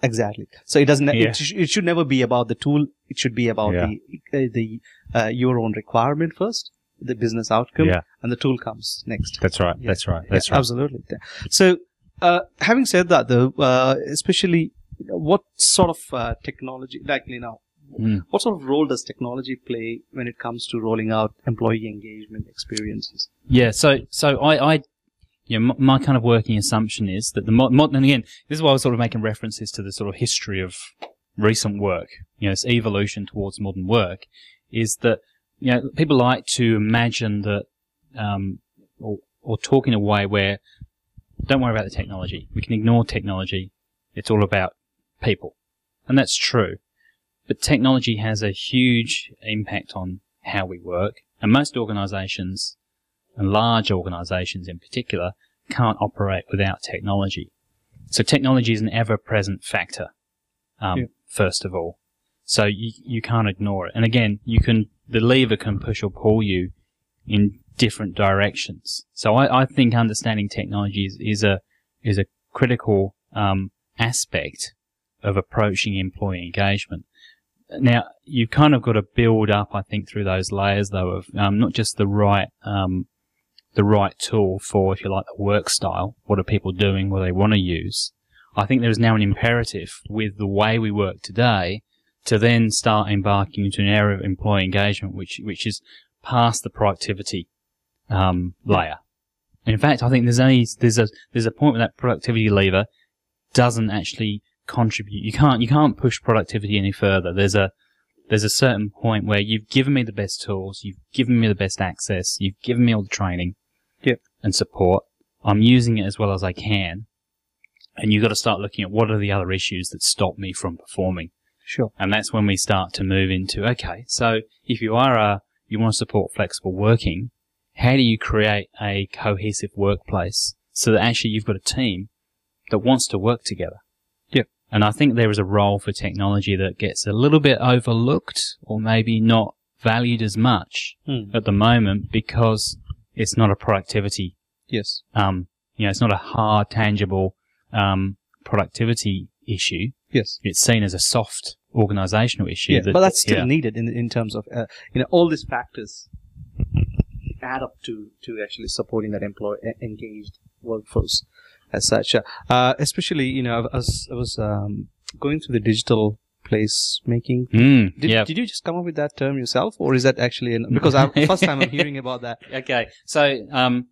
exactly. So it doesn't. Yeah. It, sh- it should never be about the tool. It should be about Yeah. the uh, the uh, your own requirement first, the business outcome, Yeah. and the tool comes next. That's right. That's right. That's right. Absolutely. So, uh, having said that, though, uh, especially what sort of uh, technology, like you know, Mm. what sort of role does technology play when it comes to rolling out employee engagement experiences? Yeah, so so I, I you know, my, my kind of working assumption is that the mod, mod, and again, this is why I was sort of making references to the sort of history of recent work, you know, this evolution towards modern work, is that you know people like to imagine that, um, or or talk in a way where don't worry about the technology, we can ignore technology, it's all about people, and that's true. But technology has a huge impact on how we work, and most organisations and large organizations in particular can't operate without technology. So technology is an ever-present factor, um, Yeah. first of all. So you, you can't ignore it. And again, you can, the lever can push or pull you in different directions. So I, I think understanding technology is, is a, is a critical, um, aspect of approaching employee engagement. Now, you've kind of got to build up, I think, through those layers, though, of um, not just the right um, the right tool for, if you like, the work style. What are people doing? What they want to use? I think there is now an imperative with the way we work today to then start embarking into an area of employee engagement, which which is past the productivity um, layer. In fact, I think there's only there's a there's a point where that productivity lever doesn't actually contribute. You can't you can't push productivity any further. There's a there's a certain point where you've given me the best tools, you've given me the best access, you've given me all the training Yep. and support. I'm using it as well as I can. And you've got to start looking at what are the other issues that stop me from performing. Sure. And that's when we start to move into, okay, so if you are a, you want to support flexible working, how do you create a cohesive workplace so that actually you've got a team that wants to work together? And I think there is a role for technology that gets a little bit overlooked or maybe not valued as much Hmm. at the moment because it's not a productivity, Yes. um, you know, it's not a hard, tangible, um, productivity issue. Yes. It's seen as a soft organizational issue. Yeah, that- but that's still yeah. needed in in terms of uh, you know all these factors add up to to actually supporting that employee engaged workforce as such. Uh, uh, especially you know I was I was um, going through the digital place making. Mm, Did, yeah. did you just come up with that term yourself, or is that actually an, because I, first time I'm hearing about that? Okay, so um,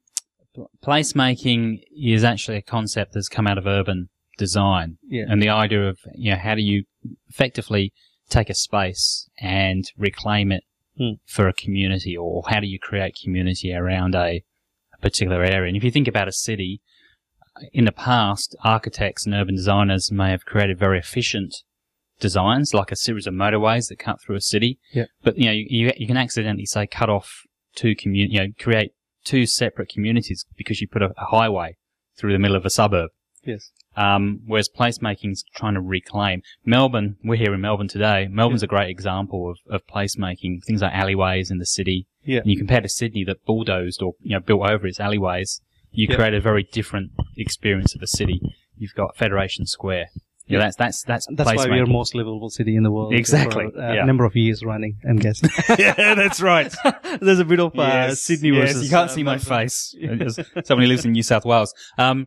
pl- placemaking is actually a concept that's come out of urban design, Yeah. and the idea of you know how do you effectively take a space and reclaim it Hmm. for a community, or how do you create community around a, a particular area? And if you think about a city, in the past, architects and urban designers may have created very efficient designs, like a series of motorways that cut through a city. Yeah. But you know, you, you, can accidentally say cut off two commun, you know, create two separate communities because you put a, a highway through the middle of a suburb. Yes. Um, whereas placemaking is trying to reclaim. Melbourne, we're here in Melbourne today. Melbourne's a great example of, of placemaking. Things like alleyways in the city. Yeah. And you compare to Sydney that bulldozed or, you know, built over its alleyways. You Yeah. create a very different experience of a city. You've got Federation Square. Yeah, that's, that's, that's That's why we are placemaking. most livable city in the world. Exactly, For a yeah. number of years running, I'm guessing. yeah, that's right. There's a bit of uh, Yes, Sydney yes, versus. you can't uh, see my face. Someone who lives in New South Wales. Um,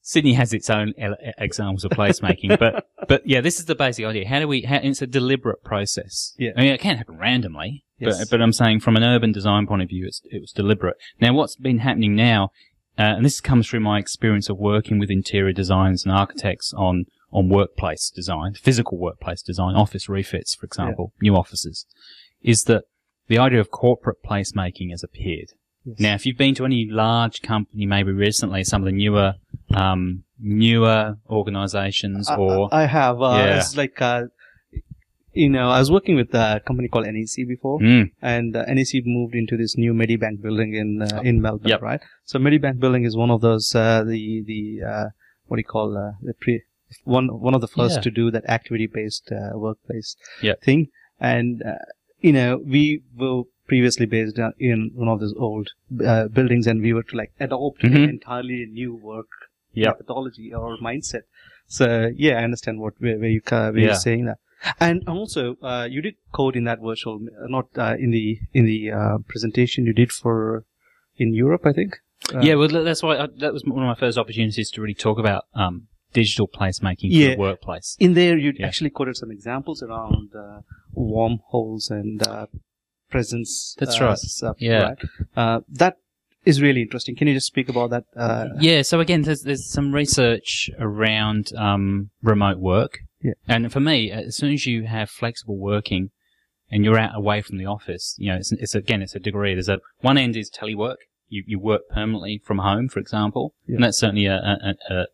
Sydney has its own ele- examples of placemaking, but but yeah, this is the basic idea. How do we? How, it's a deliberate process. Yeah. I mean, it can't happen randomly, Yes. but but I'm saying from an urban design point of view, it's, it was deliberate. Now, what's been happening now, uh, and this comes through my experience of working with interior designers and architects on on workplace design, physical workplace design, office refits, for example, new offices, is that the idea of corporate placemaking has appeared. Yes. Now, if you've been to any large company, maybe recently, some of the newer, um, newer organisations, or I, I have. Uh, Yeah. It's like, uh, you know, I was working with a company called NEC before, Mm, and uh, NEC moved into this new Medibank building in uh, in Melbourne, Yep. right? So Medibank building is one of those uh, the the uh, what do you call uh, the pre one one of the first Yeah. to do that activity based uh, workplace Yeah. thing, and uh, you know we were previously based in one of those old uh, buildings, and we were to like adopt Mhm. an entirely new work Yep. methodology or mindset. So yeah, I understand what where, where you where Yeah. you're saying that. And also, uh, you did code in that virtual, uh, not uh, in the in the uh, presentation you did for in Europe, I think. Uh, yeah, well, that's why I, that was one of my first opportunities to really talk about um, digital placemaking for Yeah. the workplace. In there, you Yeah. actually quoted some examples around uh, wormholes and uh, presence. That's uh, right. Stuff, Yeah. right? Uh, that is really interesting. Can you just speak about that? Uh, Yeah, so again, there's, there's some research around um, remote work. Yeah. And for me, as soon as you have flexible working and you're out away from the office, you know, it's, it's again, it's a degree. There's a one end is telework. You, you work permanently from home, for example, Yeah. and that's certainly a, a, a, a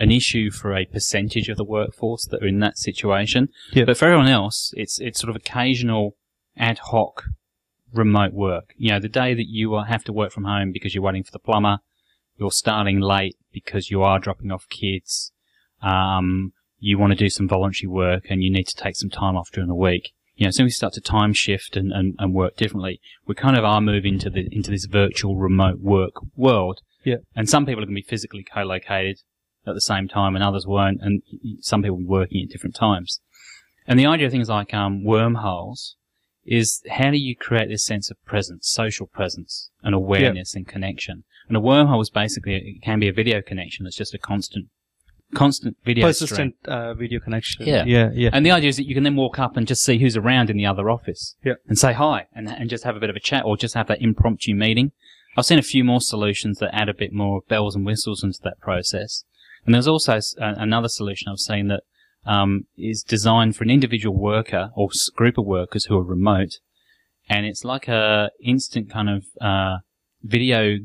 an issue for a percentage of the workforce that are in that situation. Yeah. But for everyone else, it's it's sort of occasional ad hoc remote work. You know, the day that you have to work from home because you're waiting for the plumber, you're starting late because you are dropping off kids, um, you want to do some voluntary work and you need to take some time off during the week. You know, as soon as we start to time shift and, and, and work differently. We kind of are moving into the into this virtual remote work world. Yeah. And some people are going to be physically co-located at the same time and others won't and some people will be working at different times. And the idea of things like um, wormholes is how do you create this sense of presence, social presence, and awareness and connection? And a wormhole is basically it can be a video connection It's just a constant, constant video persistent uh, video connection. Yeah. yeah, yeah. And the idea is that you can then walk up and just see who's around in the other office. Yeah. And say hi and, and just have a bit of a chat or just have that impromptu meeting. I've seen a few more solutions that add a bit more bells and whistles into that process. And there's also a- another solution I've seen that um, is designed for an individual worker or group of workers who are remote. And it's like a instant kind of uh, video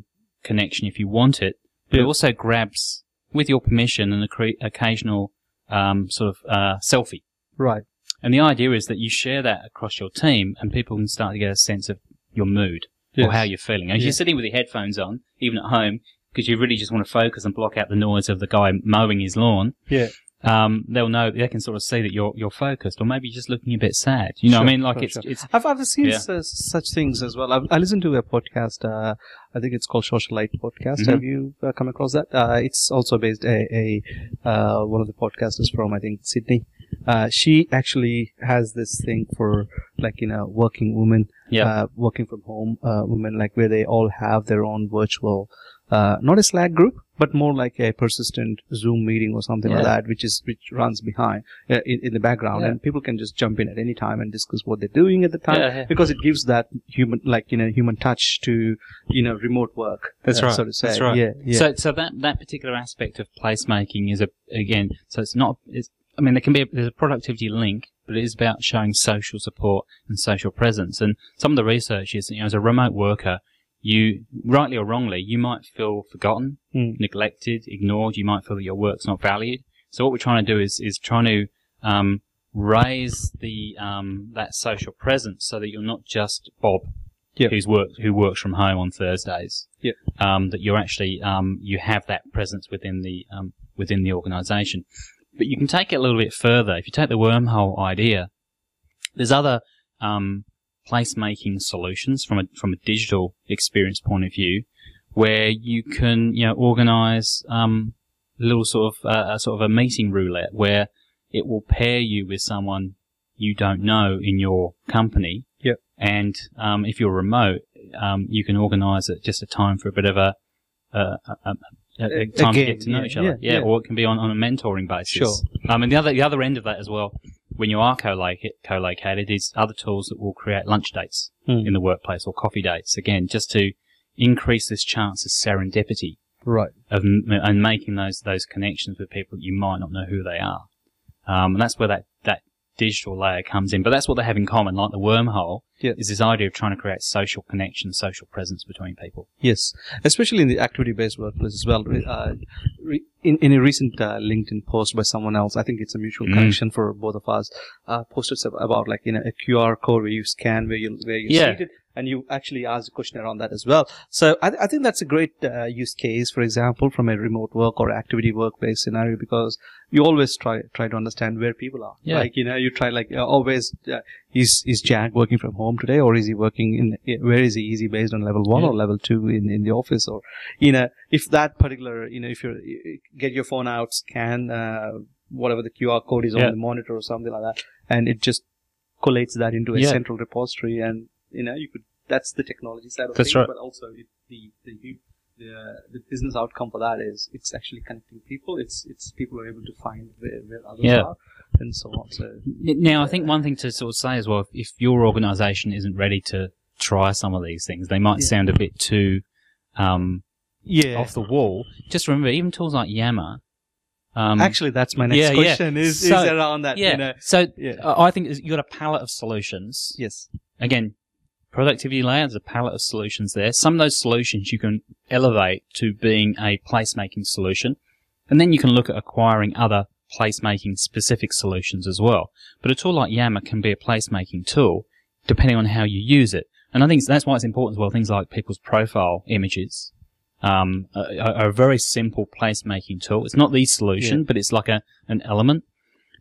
connection if you want it, but it also grabs, with your permission, an occa- occasional um, sort of uh, selfie. right. And the idea is that you share that across your team and people can start to get a sense of your mood Yes. or how you're feeling. As Yeah. you're sitting with your headphones on, even at home, because you really just want to focus and block out the noise of the guy mowing his lawn, Yeah. Um, they'll know, they can sort of see that you're, you're focused or maybe just looking a bit sad. You know what I mean, like sure, it's, sure. it's I've I've seen Yeah. such things as well. I've, I listened to a podcast. Uh, I think it's called Socialite Podcast. Mhm. Have you uh, come across that? Uh, it's also based a, a uh, one of the podcasters from I think Sydney. Uh, she actually has this thing for like you know working women, yeah. uh, working from home uh, women, like where they all have their own virtual, uh, not a Slack group, but more like a persistent Zoom meeting or something like that, which is which runs behind uh, in, in the background, Yeah. and people can just jump in at any time and discuss what they're doing at the time Yeah, yeah. because it gives that human, like you know, human touch to you know remote work. That's uh, right. So to say, That's right. Yeah, yeah. So, so that that particular aspect of placemaking is a again. So it's not. It's, I mean, there can be a, there's a productivity link, but it is about showing social support and social presence. And some of the research is, you know, as a remote worker, you rightly or wrongly, you might feel forgotten, Mm. neglected, ignored. You might feel that your work's not valued. So what we're trying to do is is trying to um, raise the um, that social presence so that you're not just Bob Yeah. who's work who works from home on Thursdays. Yeah. Um, that you're actually um, you have that presence within the um, within the organisation. But you can take it a little bit further. If you take the wormhole idea, there's other um, placemaking solutions from a from a digital experience point of view, where you can you know organise um, a little sort of uh, a sort of a meeting roulette where it will pair you with someone you don't know in your company. Yep. And um, if you're remote, um, you can organise it just a time for a bit of a, a, a, a, a, time to get to know yeah, each other. yeah, yeah. or it can be on, on a mentoring basis. Sure. Um, and the other the other end of that as well, when you are co-located, co-located, is other tools that will create lunch dates Hmm. in the workplace or coffee dates. Again, just to increase this chance of serendipity right. of and making those those connections with people that you might not know who they are. Um, and that's where that that digital layer comes in. But that's what they have in common, like the wormhole, Yeah. is this idea of trying to create social connection, social presence between people. Yes, especially in the activity-based workplace as well. Uh, re- in, in a recent uh, LinkedIn post by someone else, I think it's a mutual Mm. connection for both of us. Uh, posted about like you know a QR code where you scan where you where you're Yeah. seated, and you actually asked a question around that as well. So I, I think that's a great uh, use case, for example, from a remote work or activity work-based scenario, because you always try try to understand where people are. Yeah. Like you know, you try like uh, always. Uh, is is Jack working from home today, or is he working in? Where is he? Is he based on level one Yeah. or level two in in the office, or you know, if that particular, you know, if you're get your phone out, scan uh, whatever the QR code is Yeah. on the monitor or something like that, and it just collates that into a Yeah. central repository, and you know, you could. That's the technology side of That's things, right. but also it, the the the the, the business outcome for that is it's actually connecting people. It's it's people are able to find where, where others Yeah. are, and so on. So Now, I think one thing to sort of say as well, if your organisation isn't ready to try some of these things, they might Yeah. sound a bit too um, yeah, off the wall. Just remember, even tools like Yammer. Um, Actually, that's my next yeah, yeah. question. Is So- is around that? yeah. You know? So Yeah. I think you've got a palette of solutions. Yes. Again, productivity layer, there's a palette of solutions there. Some of those solutions you can elevate to being a placemaking solution. And then you can look at acquiring other placemaking specific solutions as well. But a tool like Yammer can be a placemaking tool depending on how you use it. And I think that's why it's important as well. Things like people's profile images um, are, are a very simple placemaking tool. It's not the solution, Yeah. but it's like a an element.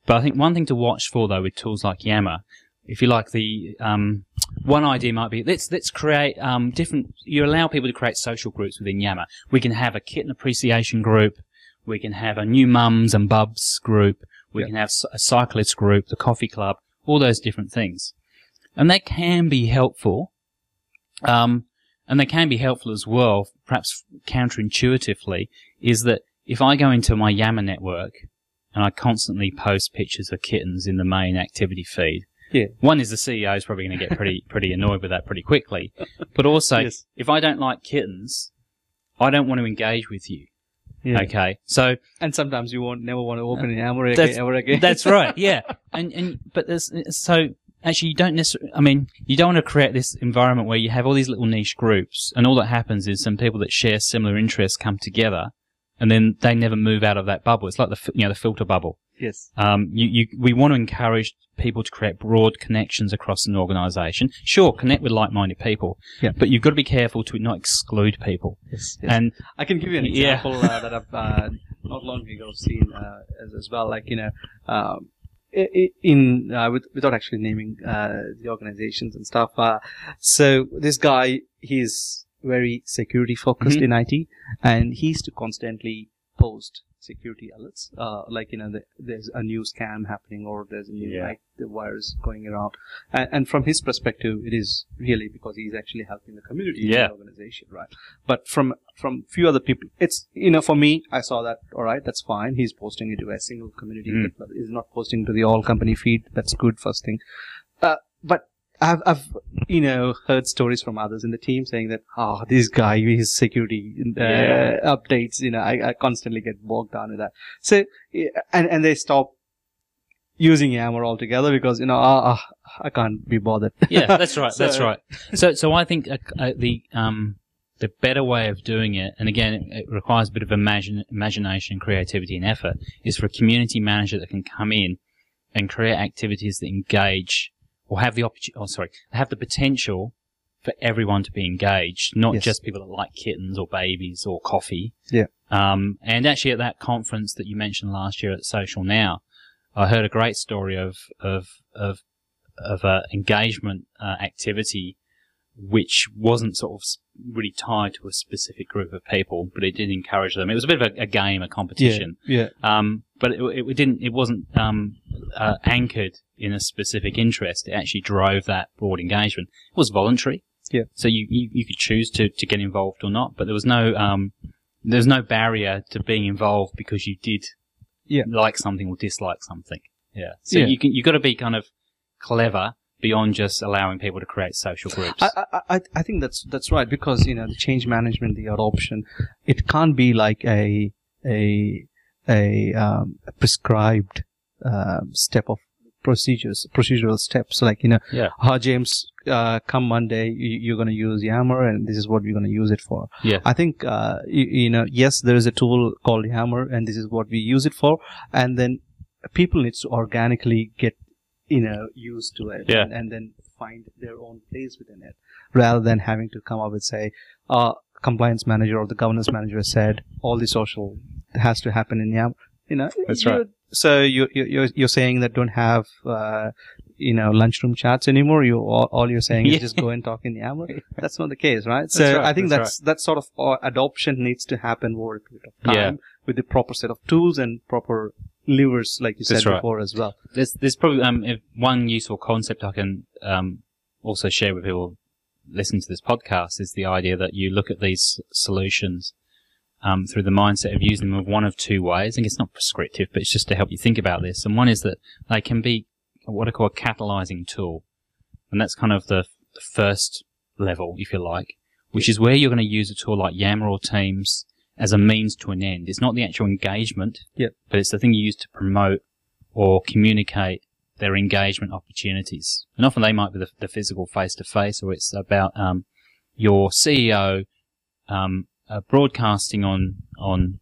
But I think one thing to watch for though with tools like Yammer, if you like the um, one idea might be let's let's create um, different. You allow people to create social groups within Yammer. We can have a kitten appreciation group. We can have a new mums and bubs group. We Yeah. can have a cyclist group, the coffee club, all those different things, and that can be helpful. Um, and they can be helpful as well, perhaps counterintuitively, is that if I go into my Yammer network and I constantly post pictures of kittens in the main activity feed, Yeah. one is the CEO is probably going to get pretty pretty annoyed with that pretty quickly, but also Yes. if I don't like kittens, I don't want to engage with you. Yeah. Okay, so And sometimes you won't never want to open an Uh, That's- again, ever again. that's right, yeah, and and but there's so actually you don't necessarily. I mean, you don't want to create this environment where you have all these little niche groups, and all that happens is some people that share similar interests come together, and then they never move out of that bubble. It's like the you know the filter bubble. Yes. Um, you, you, we want to encourage people to create broad connections across an organisation. Sure, connect with like-minded people, Yeah. but you've got to be careful to not exclude people. Yes. yes. And I can give you an Yeah. example uh, that I've uh, not long ago seen uh, as, as well. Like you know, um, i- i- in uh, with, without actually naming uh, the organizations and stuff. Uh, so this guy, he's very security focused Mhm. in IT, and he used to constantly post security alerts, uh, like you know, the, there's a new scam happening or there's a new Yeah. like the virus going around, and, and from his perspective, it is really because he's actually helping the community Yeah. the organization, right? But from from few other people, it's you know, for me, I saw that. All right, that's fine. He's posting it to a single community, Mm. is not posting to the all company feed. That's good first thing. Uh, but I've, I've, you know, heard stories from others in the team saying that, oh, this guy, his security uh, Yeah. updates, you know, I, I constantly get bogged down with that. So, and, and they stop using Yammer altogether because, you know, ah, ah, I can't be bothered. yeah, that's right. that's right. So, so I think uh, uh, the um, the better way of doing it, and again, it, it requires a bit of imagine, imagination, creativity, and effort, is for a community manager that can come in and create activities that engage or have the opportunity. Oh, sorry, have the potential for everyone to be engaged, not Yes. just people that like kittens or babies or coffee. Yeah. Um, and actually, at that conference that you mentioned last year at Social Now, I heard a great story of of of of a engagement uh, activity which wasn't sort of really tied to a specific group of people, but it did encourage them. It was a bit of a, a game, a competition, Yeah. um, but it, it didn't. It wasn't um, uh, anchored in a specific interest. It actually drove that broad engagement. It was voluntary. Yeah. So you, you, you could choose to, to get involved or not, but there was no um, there was no barrier to being involved because you did Yeah. like something or dislike something. Yeah. So Yeah. you can you got to be kind of clever beyond just allowing people to create social groups. I, I, I, think that's that's right because you know the change management, the adoption, it can't be like a a a, um, a prescribed um, step of procedures, procedural steps. Like you know, Yeah. how James, uh, come Monday, you, you're going to use Yammer, and this is what we're going to use it for. Yeah. I think uh, you, you know, yes, there is a tool called Yammer, and this is what we use it for, and then people need to organically get you know used to it Yeah. and, and then find their own place within it rather than having to come up with say uh compliance manager or the governance manager said all the social has to happen in Yam you know That's right. so you you you're, you're saying that don't have uh you know lunchroom chats anymore you all, all you're saying Yeah. is just go and talk in Yammer that's not the case right so right, i think that's that's that sort of uh, adoption needs to happen over a period of time Yeah. with the proper set of tools and proper levers like you said right. before as well There's, there's probably um, if one useful concept I can um, also share with people listening to this podcast is the idea that you look at these solutions um, through the mindset of using them of one of two ways. I think it's not prescriptive, but it's just to help you think about this. And one is that they can be what I call a catalyzing tool, and that's kind of the, the first level, if you like, which is where you're going to use a tool like Yammer or Teams as a means to an end. It's not the actual engagement, Yep. but it's the thing you use to promote or communicate their engagement opportunities. And often they might be the, the physical face to face, or it's about um, your CEO um, uh, broadcasting on on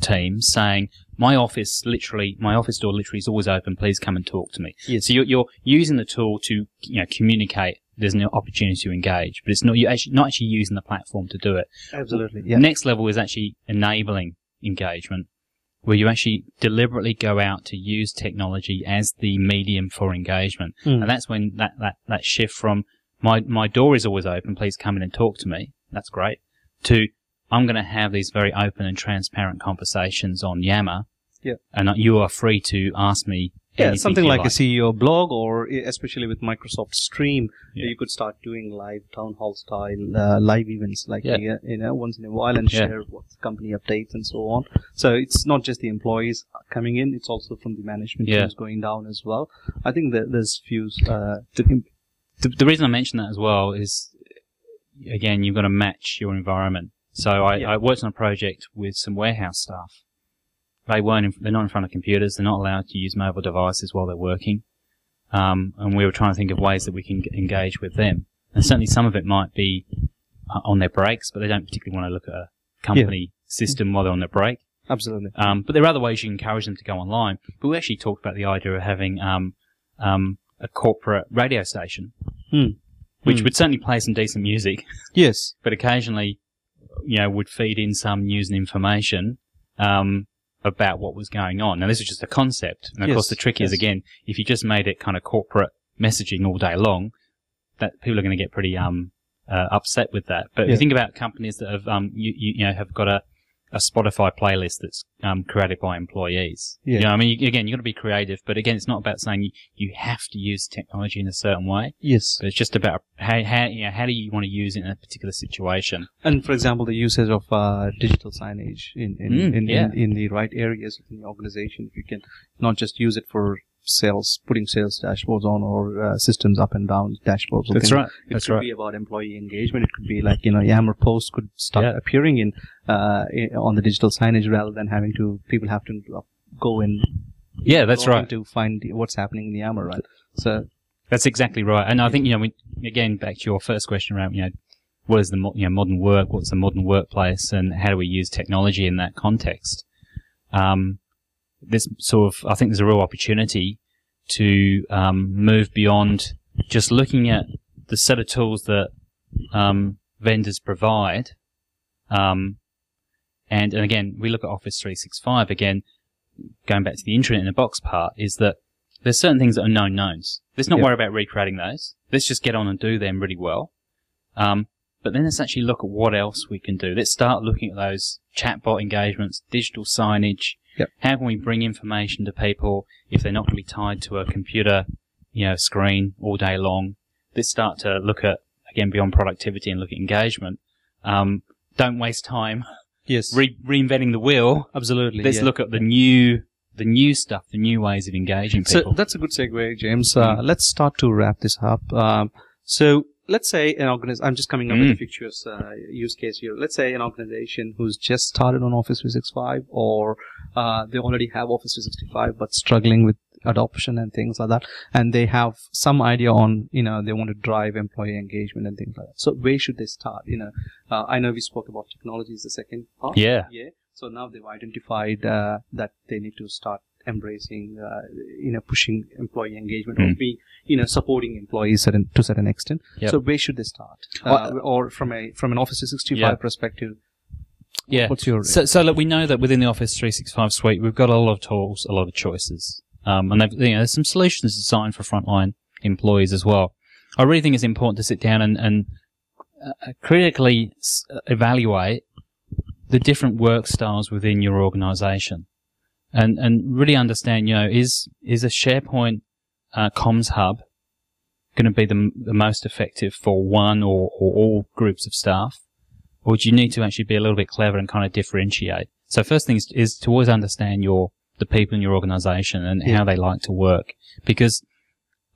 Teams saying, "My office literally, my office door literally is always open. Please come and talk to me." Yes. So you're, you're using the tool to you know communicate. There's an opportunity to engage, but it's not you actually not actually using the platform to do it. absolutely The next level is actually enabling engagement, where you actually deliberately go out to use technology as the medium for engagement. Mm. And that's when that, that, that shift from my, my door is always open, please come in and talk to me. That's great. To I'm going to have these very open and transparent conversations on Yammer. Yeah. And you are free to ask me. Yeah, something you like, a CEO blog, or e- especially with Microsoft Stream, Yeah. you could start doing live town hall style uh, live events, like Yeah. you know, once in a while, and Yeah. share what's company updates and so on. So it's not just the employees coming in; it's also from the management teams going down as well. I think that there's few. Uh, The, the, the reason I mention that as well is, again, you've got to match your environment. So I, Yeah. I worked on a project with some warehouse staff. They weren't, in, they're not in front of computers. They're not allowed to use mobile devices while they're working. Um, and we were trying to think of ways that we can engage with them. And certainly some of it might be uh, on their breaks, but they don't particularly want to look at a company system while they're on their break. absolutely. Um, but there are other ways you can encourage them to go online. But we actually talked about the idea of having um, um, a corporate radio station, Hmm. which Hmm. would certainly play some decent music, Yes. but occasionally, you know, would feed in some news and information um, about what was going on. Now, this is just a concept, and of Yes, course, the trick is again, if you just made it kind of corporate messaging all day long, that people are going to get pretty um, uh, upset with that. But if you think about companies that have um, you, you, you know have got a a Spotify playlist that's um, created by employees. Yeah. You know, I mean, you, again, you've got to be creative, but again, it's not about saying you, you have to use technology in a certain way, Yes. it's just about how, how, you know, how do you want to use it in a particular situation. And for example, the usage of uh, digital signage in in, Mm, in, yeah. in in the right areas within the organization, if you can not just use it for sales, putting sales dashboards on or uh, systems up and down dashboards. That's right. It That's could right. be about employee engagement. It could be like you know Yammer posts could start Yeah. appearing in uh, i- on the digital signage rather than having to people have to go in. Yeah, that's right. to find what's happening in the Yammer, right? So That's exactly right. And I think, you know, we, again, back to your first question around, you know, what is the mo- you know, modern work? What's the modern workplace? And how do we use technology in that context? Um, this sort of, I think there's a real opportunity to um, move beyond just looking at the set of tools that um, vendors provide. Um, and, and again, we look at Office 365 again, going back to the intranet in a box part, is that there's certain things that are known knowns. Let's not Yeah. worry about recreating those. Let's just get on and do them really well. Um, but then let's actually look at what else we can do. Let's start looking at those chatbot engagements, digital signage. Yep. How can we bring information to people if they're not going to be tied to a computer, you know, screen all day long? Let's start to look at again beyond productivity and look at engagement. Um, don't waste time yes, re- reinventing the wheel. absolutely. Let's yeah. look at the new, the new stuff, the new ways of engaging people. So that's a good segue, James. Uh, Mm. Let's start to wrap this up. Um, so let's say an organization, I'm just coming up with a Mm. fictitious uh, use case here. Let's say an organization who's just started on Office 365 or uh, they already have Office 365 but struggling with adoption and things like that. And they have some idea on, you know, they want to drive employee engagement and things like that. So where should they start? You know, uh, I know we spoke about technology is the second part. yeah. Yeah. So now they've identified uh, that they need to start embracing, uh, you know, pushing employee engagement or being, you know, supporting employees certain, to a certain extent. Yep. So where should they start? Uh, or from a from an Office 365 Yeah. perspective, Yeah. what's your So, so look, we know that within the Office 365 suite, we've got a lot of tools, a lot of choices. Um, and they've, you know, there's some solutions designed for frontline employees as well. I really think it's important to sit down and, and uh, critically s- evaluate the different work styles within your organization and, and really understand, you know, is, is a SharePoint uh, comms hub going to be the, the most effective for one or, or all groups of staff? or do you need to actually be a little bit clever and kind of differentiate? So first thing is, is to always understand your the people in your organization and Yeah. how they like to work, because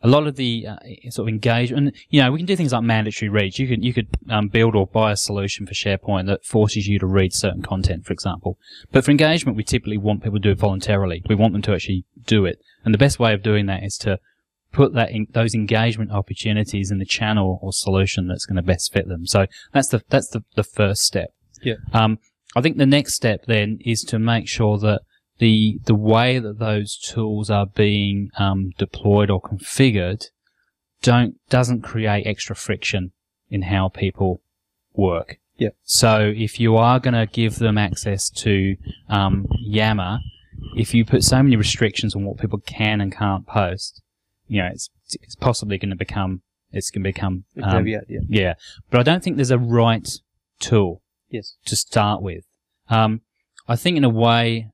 a lot of the uh, sort of engagement, you know, we can do things like mandatory reads. You could you could um, build or buy a solution for SharePoint that forces you to read certain content, for example. But for engagement, we typically want people to do it voluntarily. We want them to actually do it, and the best way of doing that is to put that in, those engagement opportunities in the channel or solution that's going to best fit them. So that's the that's the, the first step. Yeah. Um, I think the next step then is to make sure that the the way that those tools are being um, deployed or configured don't doesn't create extra friction in how people work. Yeah. So if you are going to give them access to um, Yammer, if you put so many restrictions on what people can and can't post, you know, it's it's possibly going to become it's going to become um, caveat? Yeah. yeah. But I don't think there's a right tool Yes. to start with. Um, I think in a way,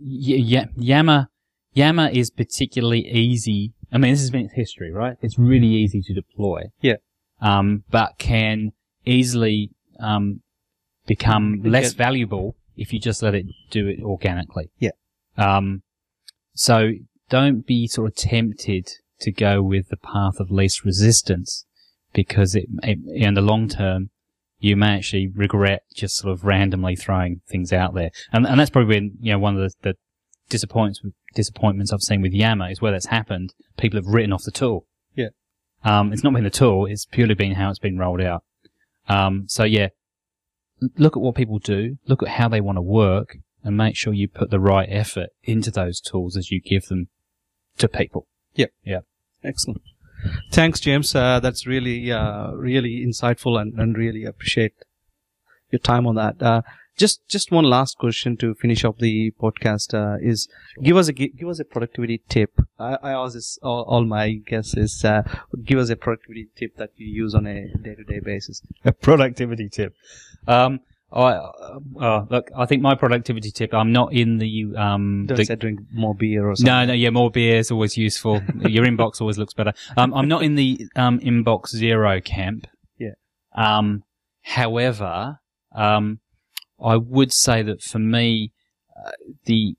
y- Yammer, Yammer is particularly easy. I mean, this has been its history, right? It's really easy to deploy. Yeah. Um, but can easily, um, become It less valuable if you just let it do it organically. Yeah. Um, so don't be sort of tempted to go with the path of least resistance because it, it in the long term, you may actually regret just sort of randomly throwing things out there. And, and that's probably been, you know, one of the, the disappointments, disappointments I've seen with Yammer is where that's happened. People have written off the tool. Yeah. Um, it's not been the tool, it's purely been how it's been rolled out. Um, so yeah, look at what people do, look at how they want to work, and make sure you put the right effort into those tools as you give them to people. Yeah. Yeah. Excellent. Thanks, James. Uh, that's really, uh, really insightful and, and really appreciate your time on that. Uh, just, just one last question to finish off the podcast uh, is give us a gi- give us a productivity tip. I, I ask this all, all my guests is uh, give us a productivity tip that you use on a day to day basis. A productivity tip. Um, I, uh, uh, look, I think my productivity tip, I'm not in the, um, Don't the, say drink more beer or something. No, no, yeah, more beer is always useful. Your inbox always looks better. Um, I'm not in the um, inbox zero camp. Yeah. Um, however, um, I would say that for me, uh, the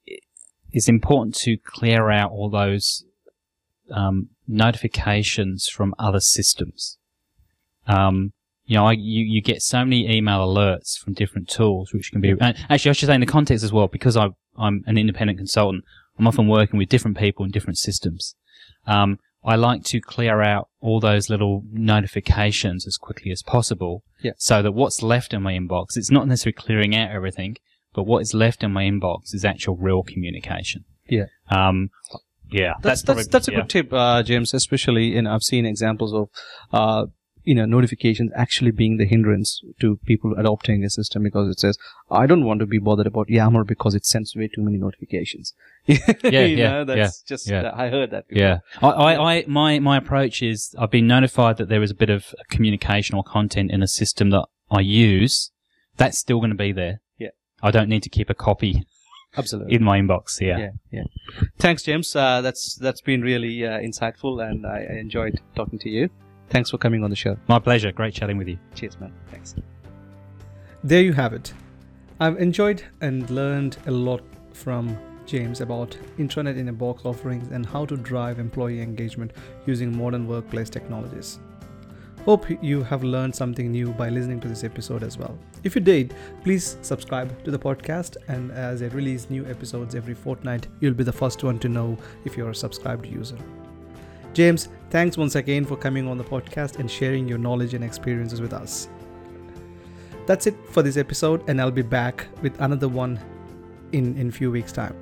it's important to clear out all those um, notifications from other systems. Um, you know, I, you, you get so many email alerts from different tools, which can be, actually, I should say in the context as well, because I, I'm an independent consultant, I'm often working with different people in different systems. Um, I like to clear out all those little notifications as quickly as possible. Yeah. So that what's left in my inbox, it's not necessarily clearing out everything, but what is left in my inbox is actual real communication. Yeah. Um, yeah. That's that's probably- that's a yeah. good tip, uh, James. Especially in I've seen examples of, uh, you know, notifications actually being the hindrance to people adopting a system because it says I don't want to be bothered about Yammer because it sends way too many notifications. yeah, yeah, that's just yeah. I heard that. Before. Yeah, I, I, I, my, my approach is I've been notified that there is a bit of communication or content in a system that I use. That's still going to be there. Yeah. I don't need to keep a copy absolutely. in my inbox. Yeah. yeah, yeah. Thanks, James. Uh, that's that's been really uh, insightful, and I, I enjoyed talking to you. Thanks for coming on the show. My pleasure. Great chatting with you. Cheers, man. Thanks. There you have it. I've enjoyed and learned a lot from James about intranet in a box offerings and how to drive employee engagement using modern workplace technologies. Hope you have learned something new by listening to this episode as well. If you did, please subscribe to the podcast, and as I release new episodes every fortnight, you'll be the first one to know if you're a subscribed user. James, thanks once again for coming on the podcast and sharing your knowledge and experiences with us. That's it for this episode, and I'll be back with another one in in few weeks' time.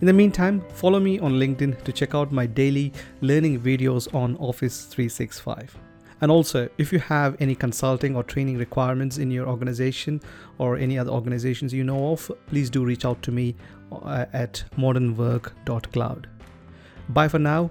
In the meantime, follow me on LinkedIn to check out my daily learning videos on Office 365. And also, if you have any consulting or training requirements in your organization or any other organizations you know of, please do reach out to me uh, at modernwork.cloud. Bye for now,